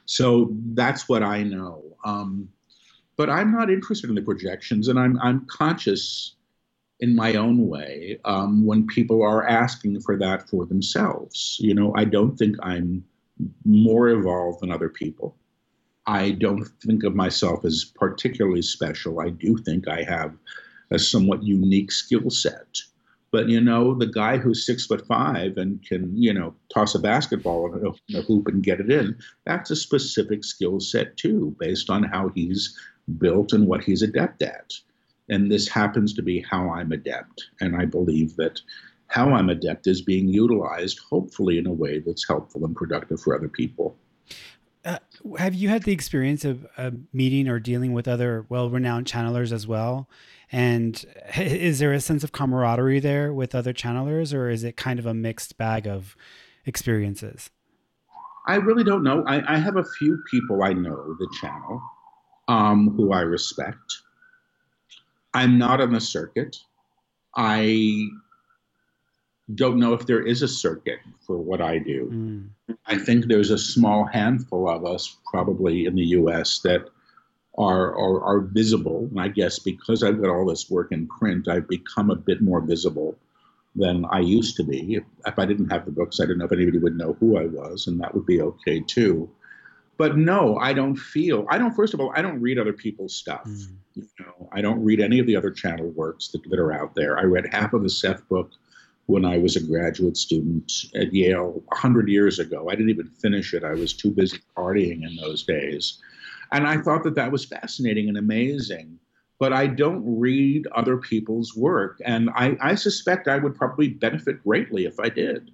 So that's what I know. Um, but I'm not interested in the projections, and I'm I'm conscious in my own way um, when people are asking for that for themselves. You know, I don't think I'm more evolved than other people. I don't think of myself as particularly special. I do think I have a somewhat unique skill set. But you know, the guy who's six foot five and can, you know, toss a basketball in a, hoop and get it in, that's a specific skill set too, based on how he's built and what he's adept at. And this happens to be how I'm adept. And I believe that how I'm adept is being utilized, hopefully, in a way that's helpful and productive for other people. Have you had the experience of meeting or dealing with other well-renowned channelers as well? And is there a sense of camaraderie there with other channelers, or is it kind of a mixed bag of experiences? I really don't know. I, I have a few people I know the channel um, who I respect. I'm not on the circuit. I don't know if there is a circuit for what I do. Mm. I think there's a small handful of us, probably in the US, that are, are, are visible. And I guess because I've got all this work in print, I've become a bit more visible than I used to be. If, if I didn't have the books, I don't know if anybody would know who I was, and that would be okay too. But no, I don't feel. I don't. First of all, I don't read other people's stuff. Mm. You know, I don't read any of the other channel works that, that are out there. I read half of the Seth book when I was a graduate student at Yale 100 years ago. I didn't even finish it. I was too busy partying in those days. And I thought that that was fascinating and amazing. But I don't read other people's work. And I, I suspect I would probably benefit greatly if I did,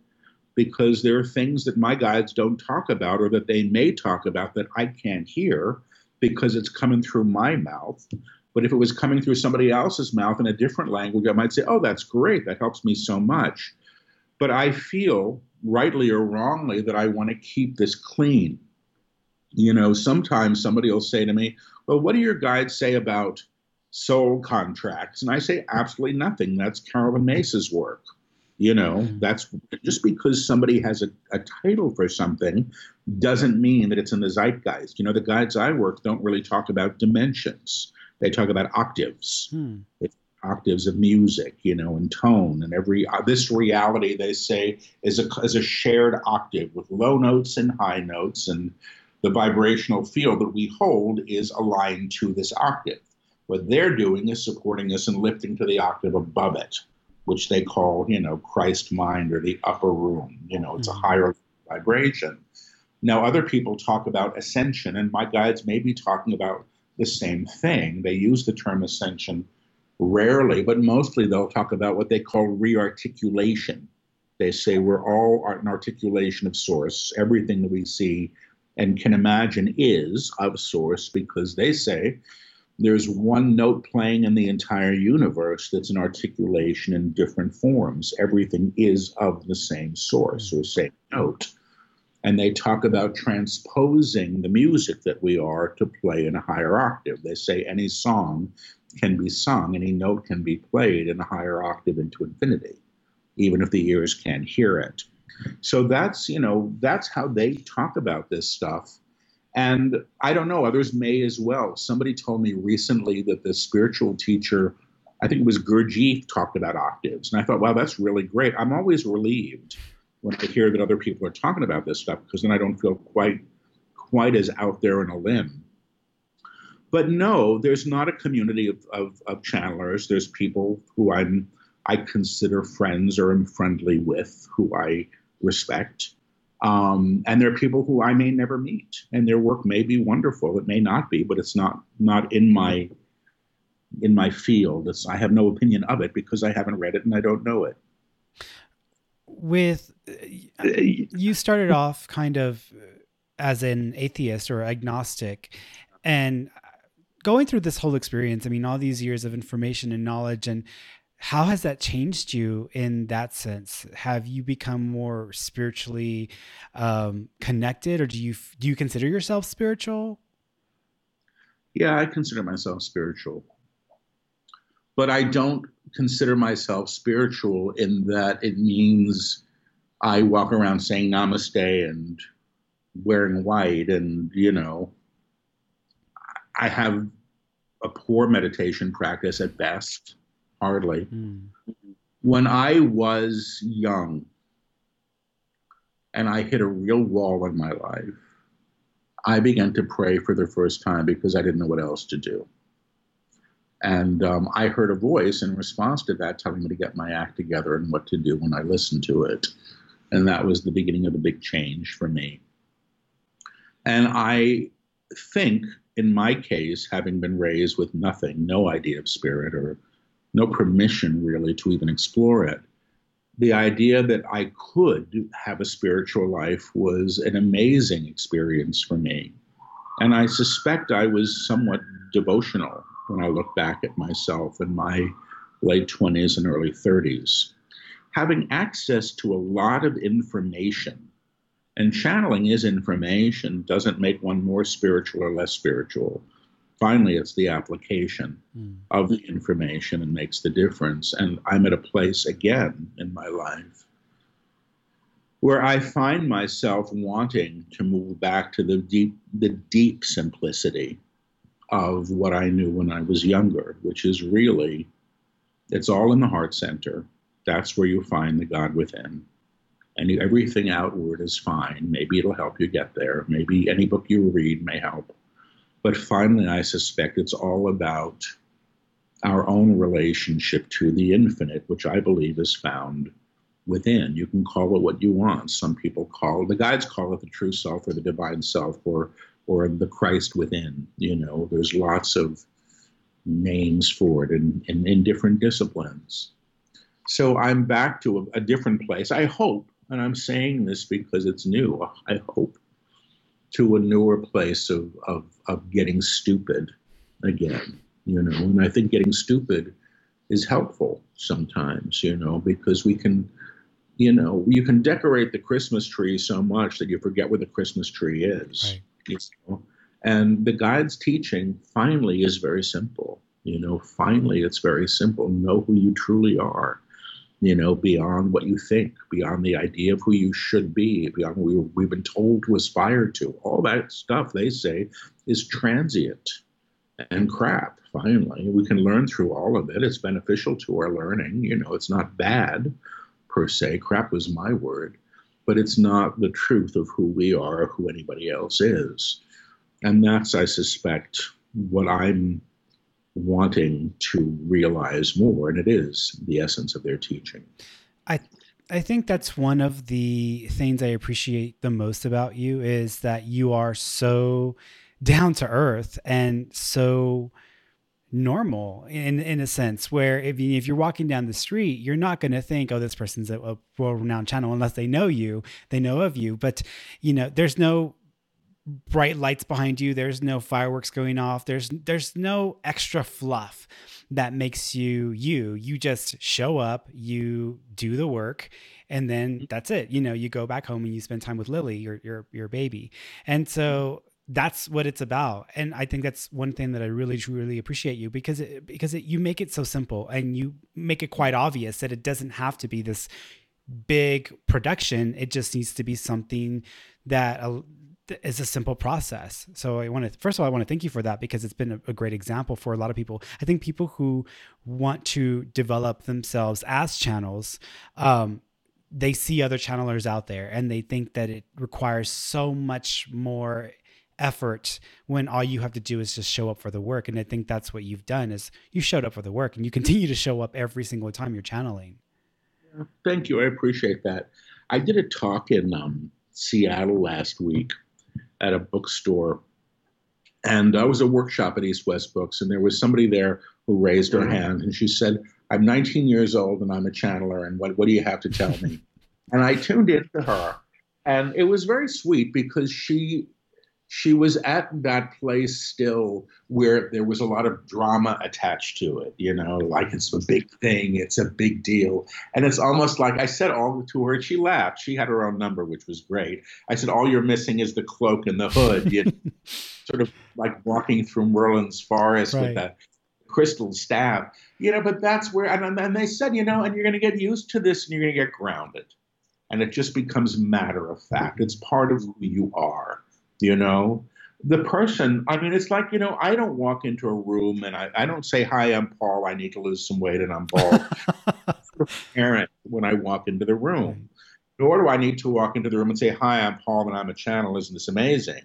because there are things that my guides don't talk about or that they may talk about that I can't hear because it's coming through my mouth. But if it was coming through somebody else's mouth in a different language, I might say, oh, that's great. That helps me so much. But I feel, rightly or wrongly, that I want to keep this clean. You know, sometimes somebody will say to me, well, what do your guides say about soul contracts? And I say, absolutely nothing. That's Caroline Myss's work. You know, mm-hmm. that's just because somebody has a, a title for something doesn't mean that it's in the zeitgeist. You know, the guides I work don't really talk about dimensions they talk about octaves, hmm. octaves of music, you know, and tone, and every uh, this reality they say is a is a shared octave with low notes and high notes, and the vibrational field that we hold is aligned to this octave. What they're doing is supporting us and lifting to the octave above it, which they call, you know, Christ mind or the upper room. You know, it's a hmm. higher vibration. Now, other people talk about ascension, and my guides may be talking about the same thing. They use the term ascension rarely, but mostly they'll talk about what they call rearticulation. They say we're all an articulation of source. Everything that we see and can imagine is of source because they say there's one note playing in the entire universe that's an articulation in different forms. Everything is of the same source or same note and they talk about transposing the music that we are to play in a higher octave. They say any song can be sung, any note can be played in a higher octave into infinity, even if the ears can't hear it. So that's, you know, that's how they talk about this stuff. And I don't know, others may as well. Somebody told me recently that the spiritual teacher, I think it was Gurdjieff, talked about octaves. And I thought, wow, that's really great. I'm always relieved when I hear that other people are talking about this stuff because then I don't feel quite quite as out there in a limb. But no, there's not a community of, of, of channelers. There's people who I'm I consider friends or am friendly with, who I respect. Um, and there are people who I may never meet, and their work may be wonderful. It may not be, but it's not not in my in my field. It's, I have no opinion of it because I haven't read it and I don't know it. With uh, you started off kind of as an atheist or agnostic, and going through this whole experience. I mean, all these years of information and knowledge and how has that changed you in that sense have you become more spiritually um, connected or do you do you consider yourself spiritual yeah i consider myself spiritual but i don't consider myself spiritual in that it means i walk around saying namaste and wearing white and you know i have a poor meditation practice at best hardly. Mm. When I was young and I hit a real wall in my life, I began to pray for the first time because I didn't know what else to do. And um, I heard a voice in response to that telling me to get my act together and what to do when I listened to it. And that was the beginning of the big change for me. And I think, in my case, having been raised with nothing, no idea of spirit or no permission really to even explore it. The idea that I could have a spiritual life was an amazing experience for me. And I suspect I was somewhat devotional when I look back at myself in my late 20s and early 30s. Having access to a lot of information, and channeling is information, doesn't make one more spiritual or less spiritual finally it's the application mm. of the information and makes the difference and i'm at a place again in my life where i find myself wanting to move back to the deep the deep simplicity of what i knew when i was younger which is really it's all in the heart center. That's where you find the god within. And everything outward is fine. Maybe it'll help you get there. Maybe any book you read may help. But finally, I suspect it's all about our own relationship to the infinite, which I believe is found within. You can call it what you want. Some people call the guides call it the true self or the divine self or or the Christ within. You know, there's lots of names for it in, in, in different disciplines. So I'm back to a, a different place. I hope, and I'm saying this because it's new, I hope to a newer place of, of, of getting stupid again, you know. And I think getting stupid is helpful sometimes, you know, because we can, you know, you can decorate the Christmas tree so much that you forget where the Christmas tree is. Right. And the guide's teaching finally is very simple. You know, finally it's very simple. Know who you truly are you know, beyond what you think, beyond the idea of who you should be, beyond what we, we've been told to aspire to. All that stuff, they say, is transient and crap, finally. We can learn through all of it. It's beneficial to our learning. You know, it's not bad per se. Crap was my word, but it's not the truth of who we are or who anybody else is. And that's, I suspect, what I'm wanting to realize more, and it is the essence of their teaching. I I think that's one of the things I appreciate the most about you is that you are so down to earth and so normal in in a sense where if you, if you're walking down the street you're not going to think oh this person's a, a world-renowned channel unless they know you they know of you. But you know there's no bright lights behind you there's no fireworks going off there's there's no extra fluff that makes you you. You just show up you do the work and then mm. that's it. You know you go back home and you spend time with lily your your your baby. And so that's what it's about and i think that's one thing that i really truly appreciate you because it, because it, you make it so simple and you make it quite obvious that it doesn't have to be this big production it just needs to be something that is a simple process. So I want to first of all I want to thank you for that because it's been a, a, great example for a lot of people. I think people who want to develop themselves as channels, um, they see other channelers out there and they think that it requires so much more effort when all you have to do is just show up for the work. And I think that's what you've done is you showed up for the work and you continue to show up every single time you're channeling. Thank you. I appreciate that. I did a talk in um, Seattle last week at a bookstore. And I was a workshop at East West Books, and there was somebody there who raised her hand and she said, I'm 19 years old and I'm a channeler, and what, what do you have to tell me? and I tuned into her, and it was very sweet because she she was at that place still where there was a lot of drama attached to it, you know, like it's a big thing, it's a big deal. And it's almost like I said all to her, and she laughed. She had her own number, which was great. I said, All you're missing is the cloak and the hood. You sort of like walking through Merlin's forest right. with that crystal staff, you know, but that's where, and, and they said, you know, and you're going to get used to this and you're going to get grounded. And it just becomes matter of fact. It's part of who you are you know? The person i mean it's like you know i don't walk into a room and i, I don't say hi i'm paul. I need to lose some weight and i'm bald. Parent when i walk into the room. Nor do i need to walk into the room and say hi i'm paul and i'm a channel. Isn't this amazing?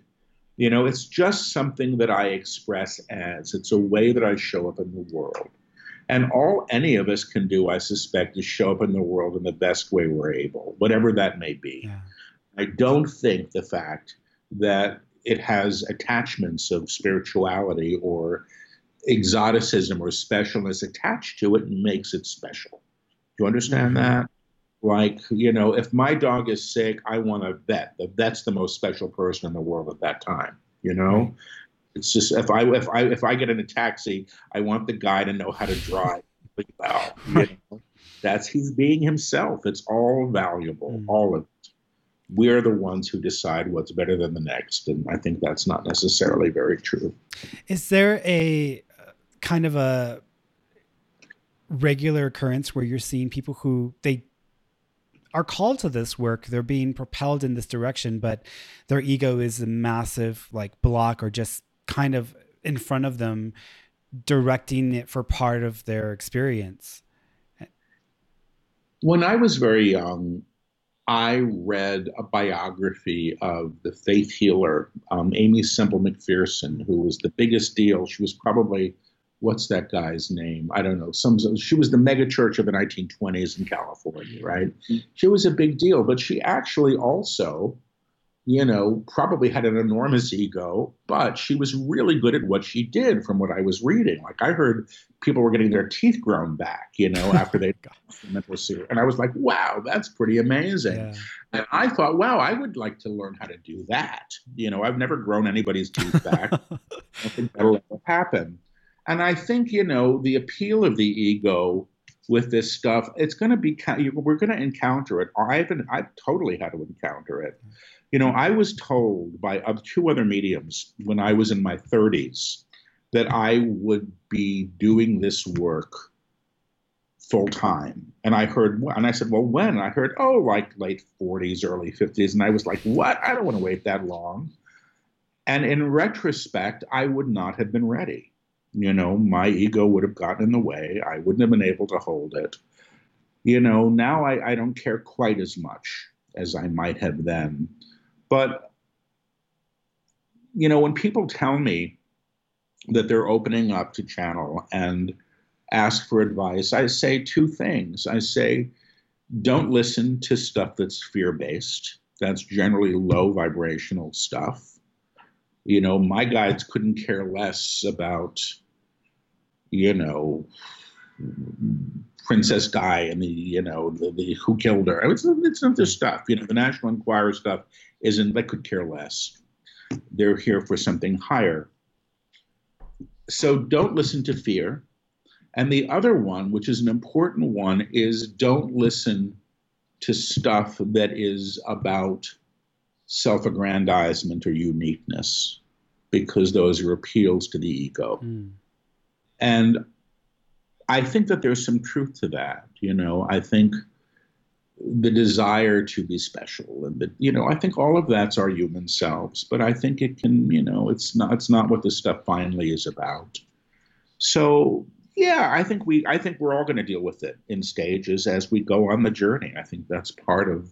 You know it's just something that i express as. It's a way that i show up in the world. And all any of us can do i suspect is show up in the world in the best way we're able whatever that may be. Yeah. i don't think the fact that it has attachments of spirituality or exoticism or specialness attached to it and makes it special. Do you understand mm-hmm. that? Like, you know, if my dog is sick, I want a vet. The vet's the most special person in the world at that time, you know? It's just if I if I if I get in a taxi, I want the guy to know how to drive well. You know? That's he's being himself. It's all valuable, mm-hmm. all of it we're the ones who decide what's better than the next. And I think that's not necessarily very true. Is there a uh, kind of a regular occurrence where you're seeing people who they are called to this work they're being propelled in this direction but their ego is a massive like block or just kind of in front of them directing it for part of their experience when i was very young I read a biography of the faith healer, um, Aimee Semple McPherson, who was the biggest deal. She was probably, what's that guy's name? I don't know. Some she was the mega church of the 1920s in California, right? She was a big deal, but she actually also you know, probably had an enormous ego, but she was really good at what she did from what I was reading. Like I heard people were getting their teeth grown back, you know, after they got the mental suit. And I was like, wow, that's pretty amazing. Yeah. And I thought, wow, I would like to learn how to do that. You know, I've never grown anybody's teeth back. I think that'll ever happen. And I think, you know, the appeal of the ego with this stuff, it's going to be, we're going to encounter it. I've, I've totally had to encounter it. You know, I was told by two other mediums when I was in my 30s that I would be doing this work full time. And I heard, and I said, well, when? And I heard, oh, like late 40s, early 50s. And I was like, what? I don't want to wait that long. And in retrospect, I would not have been ready. You know, my ego would have gotten in the way. I wouldn't have been able to hold it. You know, now I, I don't care quite as much as I might have then. But, you know, when people tell me that they're opening up to channel and ask for advice, I say two things. I say, don't listen to stuff that's fear based. That's generally low vibrational stuff. You know, my guides couldn't care less about, you know, Princess Di and the you know the, the who killed her. It's it's not their stuff. You know the National Enquirer stuff isn't. They could care less. They're here for something higher. So don't listen to fear. And the other one, which is an important one, is don't listen to stuff that is about self aggrandizement or uniqueness, because those are appeals to the ego. Mm. And I think that there's some truth to that. You know, I think the desire to be special and that you know i think all of that's our human selves but i think it can you know it's not it's not what this stuff finally is about. So yeah i think we i think we're all going to deal with it in stages as we go on the journey. I think that's part of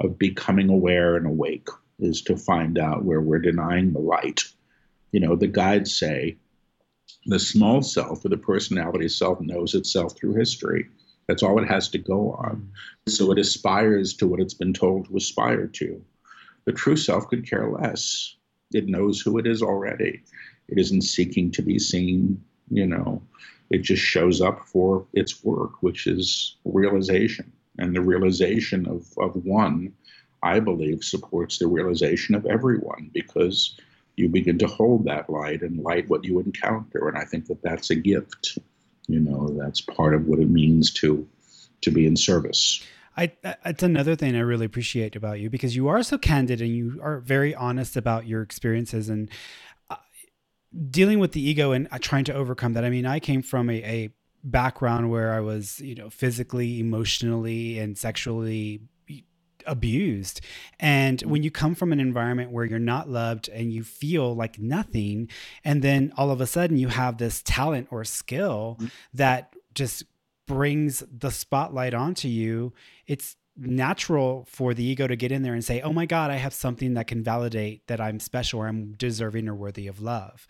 of becoming aware and awake is to find out where we're denying the light. You know the guides say the small self or the personality self knows itself through history. That's all it has to go on. Mm-hmm. So it aspires to what it's been told to aspire to. The true self could care less. It knows who it is already. It isn't seeking to be seen, you know. It just shows up for its work, which is realization. And the realization of, of one, I believe, supports the realization of everyone because you begin to hold that light and light what you encounter. And I think that that's a gift. You know, that's part of what it means to to be in service. I, it's another thing I really appreciate about you because you are so candid and you are very honest about your experiences and uh, dealing with the ego and uh, trying to overcome that. I mean, I came from a, a background where I was, you know, physically, emotionally, and sexually abused. And when you come from an environment where you're not loved and you feel like nothing, and then all of a sudden you have this talent or skill mm-hmm. that just brings the spotlight onto you, it's natural for the ego to get in there and say, "Oh my God, I have something that can validate that I'm special or I'm deserving or worthy of love."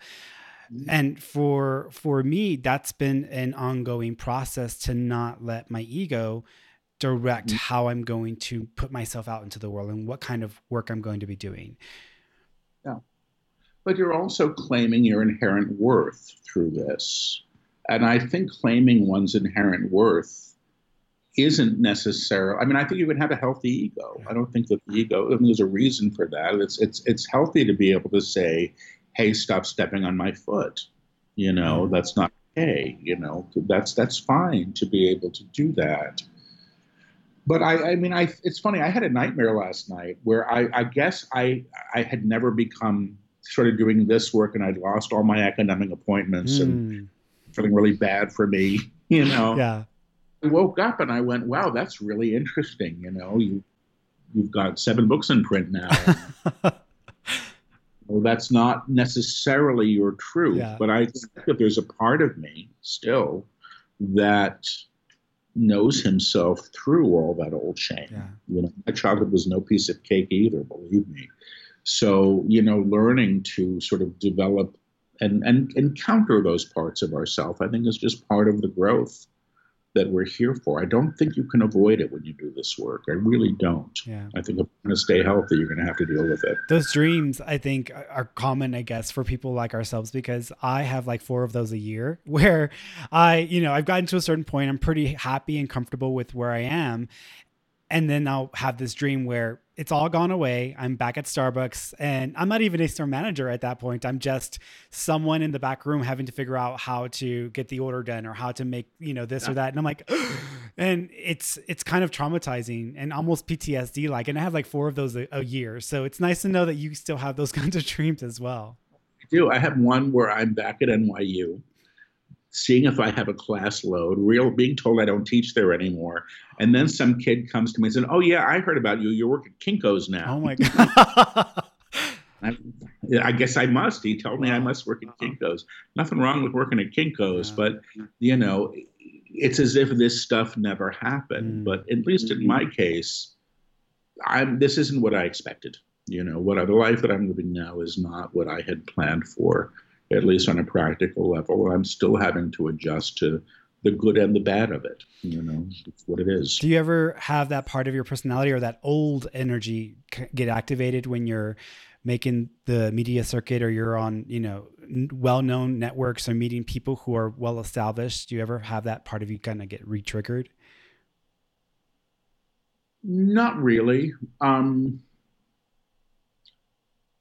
Mm-hmm. And for for me, that's been an ongoing process to not let my ego direct mm-hmm. how I'm going to put myself out into the world and what kind of work I'm going to be doing. Yeah. But you're also claiming your inherent worth through this. And I think claiming one's inherent worth isn't necessarily. I mean, I think you can have a healthy ego. I don't think that the ego. I mean, there's a reason for that. It's it's it's healthy to be able to say, "Hey, stop stepping on my foot." You know, mm-hmm. that's not okay. You know, that's that's fine to be able to do that. But I, I mean, I it's funny. I had a nightmare last night where I, I guess I I had never become started doing this work and I'd lost all my academic appointments mm. and hmm feeling really bad for me, you know. Yeah. I woke up and I went, wow, that's really interesting. You know, you you've got seven books in print now. well, that's not necessarily your truth, yeah. but I think that there's a part of me still that knows himself through all that old shame. Yeah. You know, my childhood was no piece of cake either, believe me. So, you know, learning to sort of develop and, and encounter those parts of ourself, I think is just part of the growth that we're here for. I don't think you can avoid it when you do this work. I really don't. Yeah. I think if you're going to stay healthy, you're going to have to deal with it. Those dreams, I think, are common, I guess, for people like ourselves because I have like four of those a year where I, you know, I've gotten to a certain point. I'm pretty happy and comfortable with where I am and then I'll have this dream where it's all gone away. I'm back at Starbucks and I'm not even a store manager at that point. I'm just someone in the back room having to figure out how to get the order done or how to make, you know, this yeah. or that. And I'm like, and it's, it's kind of traumatizing and almost PTSD like, and I have like four of those a, a year. So it's nice to know that you still have those kinds of dreams as well. I do. I have one where I'm back at NYU seeing if I have a class load, real being told I don't teach there anymore. And then some kid comes to me and says, Oh yeah, I heard about you. You work at Kinko's now. Oh my god. I, I, guess I must. He told me I must work at Kinko's. Nothing wrong with working at Kinko's, but you know, it's as if this stuff never happened. Mm. But at least in my case, I'm this isn't what I expected. You know, what the life that I'm living now is not what I had planned for at least on a practical level. I'm still having to adjust to the good and the bad of it. You know, it's what it is. Do you ever have that part of your personality or that old energy get activated when you're making the media circuit or you're on, you know, well-known networks or meeting people who are well established? Do you ever have that part of you kind of get re-triggered? Not really. Um,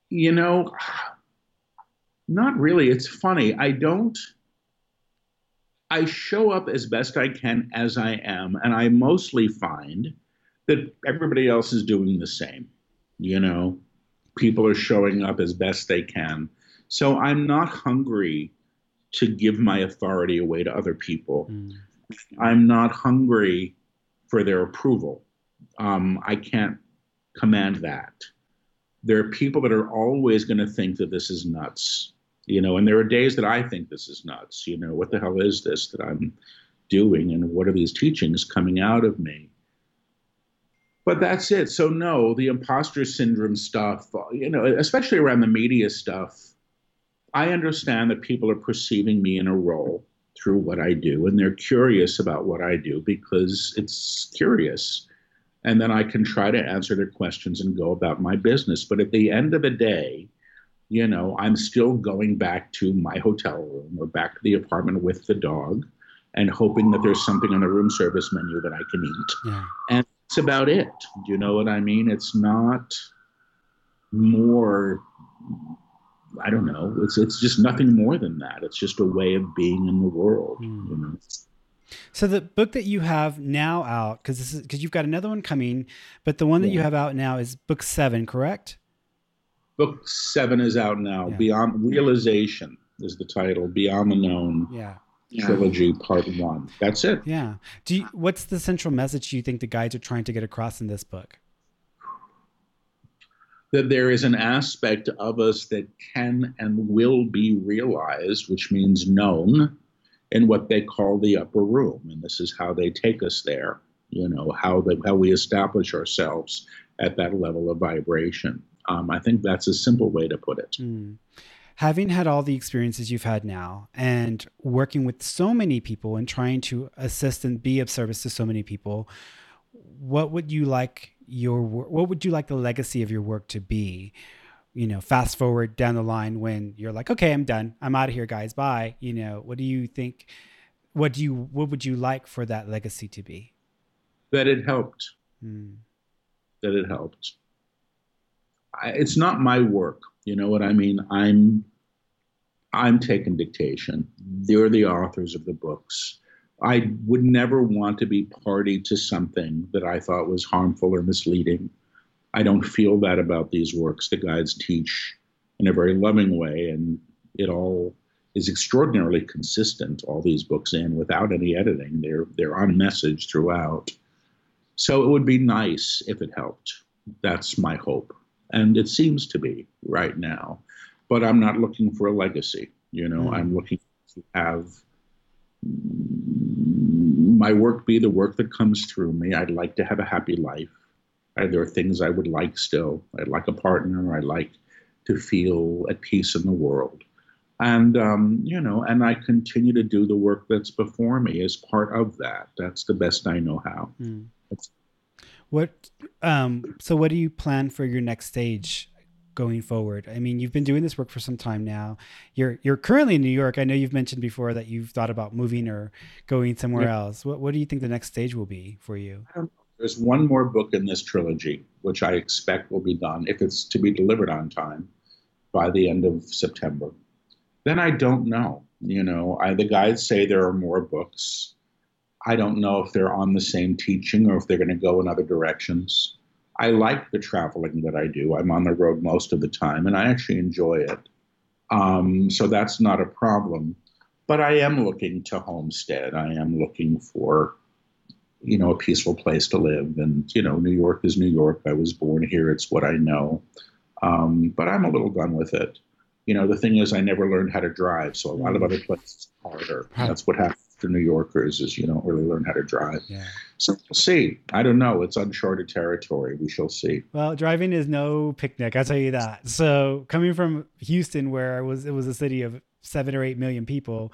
you know, not really. It's funny. I don't. I show up as best I can as I am, and I mostly find that everybody else is doing the same. You know, people are showing up as best they can. So I'm not hungry to give my authority away to other people. Mm. I'm not hungry for their approval. Um, I can't command that. There are people that are always going to think that this is nuts you know and there are days that i think this is nuts you know what the hell is this that i'm doing and what are these teachings coming out of me? But that's it. So no the imposter syndrome stuff you know especially around the media stuff i understand that people are perceiving me in a role through what i do and they're curious about what i do because it's curious. And then I can try to answer their questions and go about my business. But at the end of the day, you know, I'm still going back to my hotel room or back to the apartment with the dog and hoping that there's something on the room service menu that I can eat. Yeah. And it's about it. Do you know what I mean? It's not more I don't know. It's it's just nothing more than that. It's just a way of being in the world, mm. you know. So the book that you have now out, because this is because you've got another one coming, but the one that yeah. you have out now is book seven, correct? Book seven is out now. Yeah. Beyond Realization is the title. Beyond the Known. Yeah. Trilogy Part One. That's it. Yeah. Do you, what's the central message you think the guides are trying to get across in this book? That there is an aspect of us that can and will be realized, which means known, in what they call the upper room, and this is how they take us there. You know how they, how we establish ourselves at that level of vibration. Um, I think that's a simple way to put it. Mm. Having had all the experiences you've had now and working with so many people and trying to assist and be of service to so many people, what would you like your what would you like the legacy of your work to be? You know, fast forward down the line when you're like, okay, I'm done. I'm out of here, guys. Bye. You know, what do you think? What do you what would you like for that legacy to be? That it helped. Mm. That it helped it's not my work. You know what I mean? I'm I'm taking dictation. They're the authors of the books. I would never want to be party to something that I thought was harmful or misleading. I don't feel that about these works. The guides teach in a very loving way, and it all is extraordinarily consistent. All these books in without any editing. They're they're on message throughout. So it would be nice if it helped. That's my hope and it seems to be right now. But I'm not looking for a legacy. You know, mm. I'm looking to have my work be the work that comes through me. I'd like to have a happy life. There are things I would like still. I'd like a partner. I'd like to feel at peace in the world. And, um, you know, and I continue to do the work that's before me as part of that. That's the best I know how. Mm. What um so what do you plan for your next stage going forward? I mean, you've been doing this work for some time now. You're you're currently in New York. I know you've mentioned before that you've thought about moving or going somewhere yeah. else. What what do you think the next stage will be for you? There's one more book in this trilogy which I expect will be done if it's to be delivered on time by the end of September. Then I don't know. You know, I the guides say there are more books. I don't know if they're on the same teaching or if they're going to go in other directions. I like the traveling that I do. I'm on the road most of the time, and I actually enjoy it. Um, so that's not a problem. But I am looking to homestead. I am looking for, you know, a peaceful place to live. And you know, New York is New York. I was born here. It's what I know. Um, but I'm a little done with it. You know, the thing is, I never learned how to drive, so a lot of other places harder. That's what happens for New Yorkers is you don't really learn how to drive. Yeah. So we'll see. I don't know. It's uncharted territory. We shall see. Well, driving is no picnic. I'll tell you that. So coming from Houston, where it was it was a city of seven or eight million people,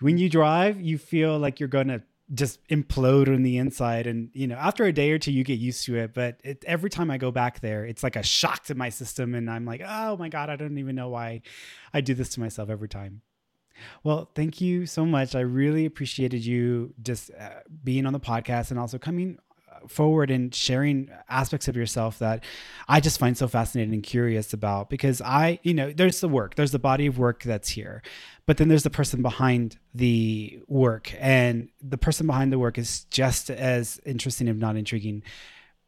when you drive, you feel like you're gonna just implode on the inside and you know after a day or two you get used to it but it, every time i go back there it's like a shock to my system and i'm like oh my god i don't even know why i do this to myself every time well, thank you so much. I really appreciated you just uh, being on the podcast and also coming uh, forward and sharing aspects of yourself that I just find so fascinating and curious about because I, you know, there's the work, there's the body of work that's here, but then there's the person behind the work and the person behind the work is just as interesting if not intriguing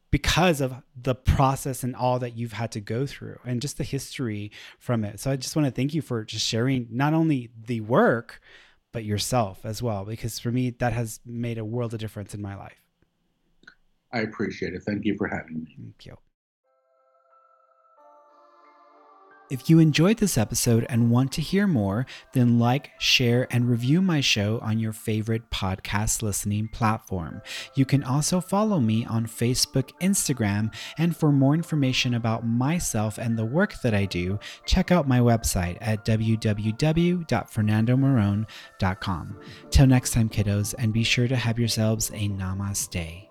because of the process and all that you've had to go through and just the history from it. So I just want to thank you for just sharing not only the work, but yourself as well, because for me, that has made a world of difference in my life. I appreciate it. Thank you for having me. Thank you. If you enjoyed this episode and want to hear more, then like, share, and review my show on your favorite podcast listening platform. You can also follow me on Facebook, Instagram, and for more information about myself and the work that I do, check out my website at www.fernandomarone.com. Till next time, kiddos, and be sure to have yourselves a namaste.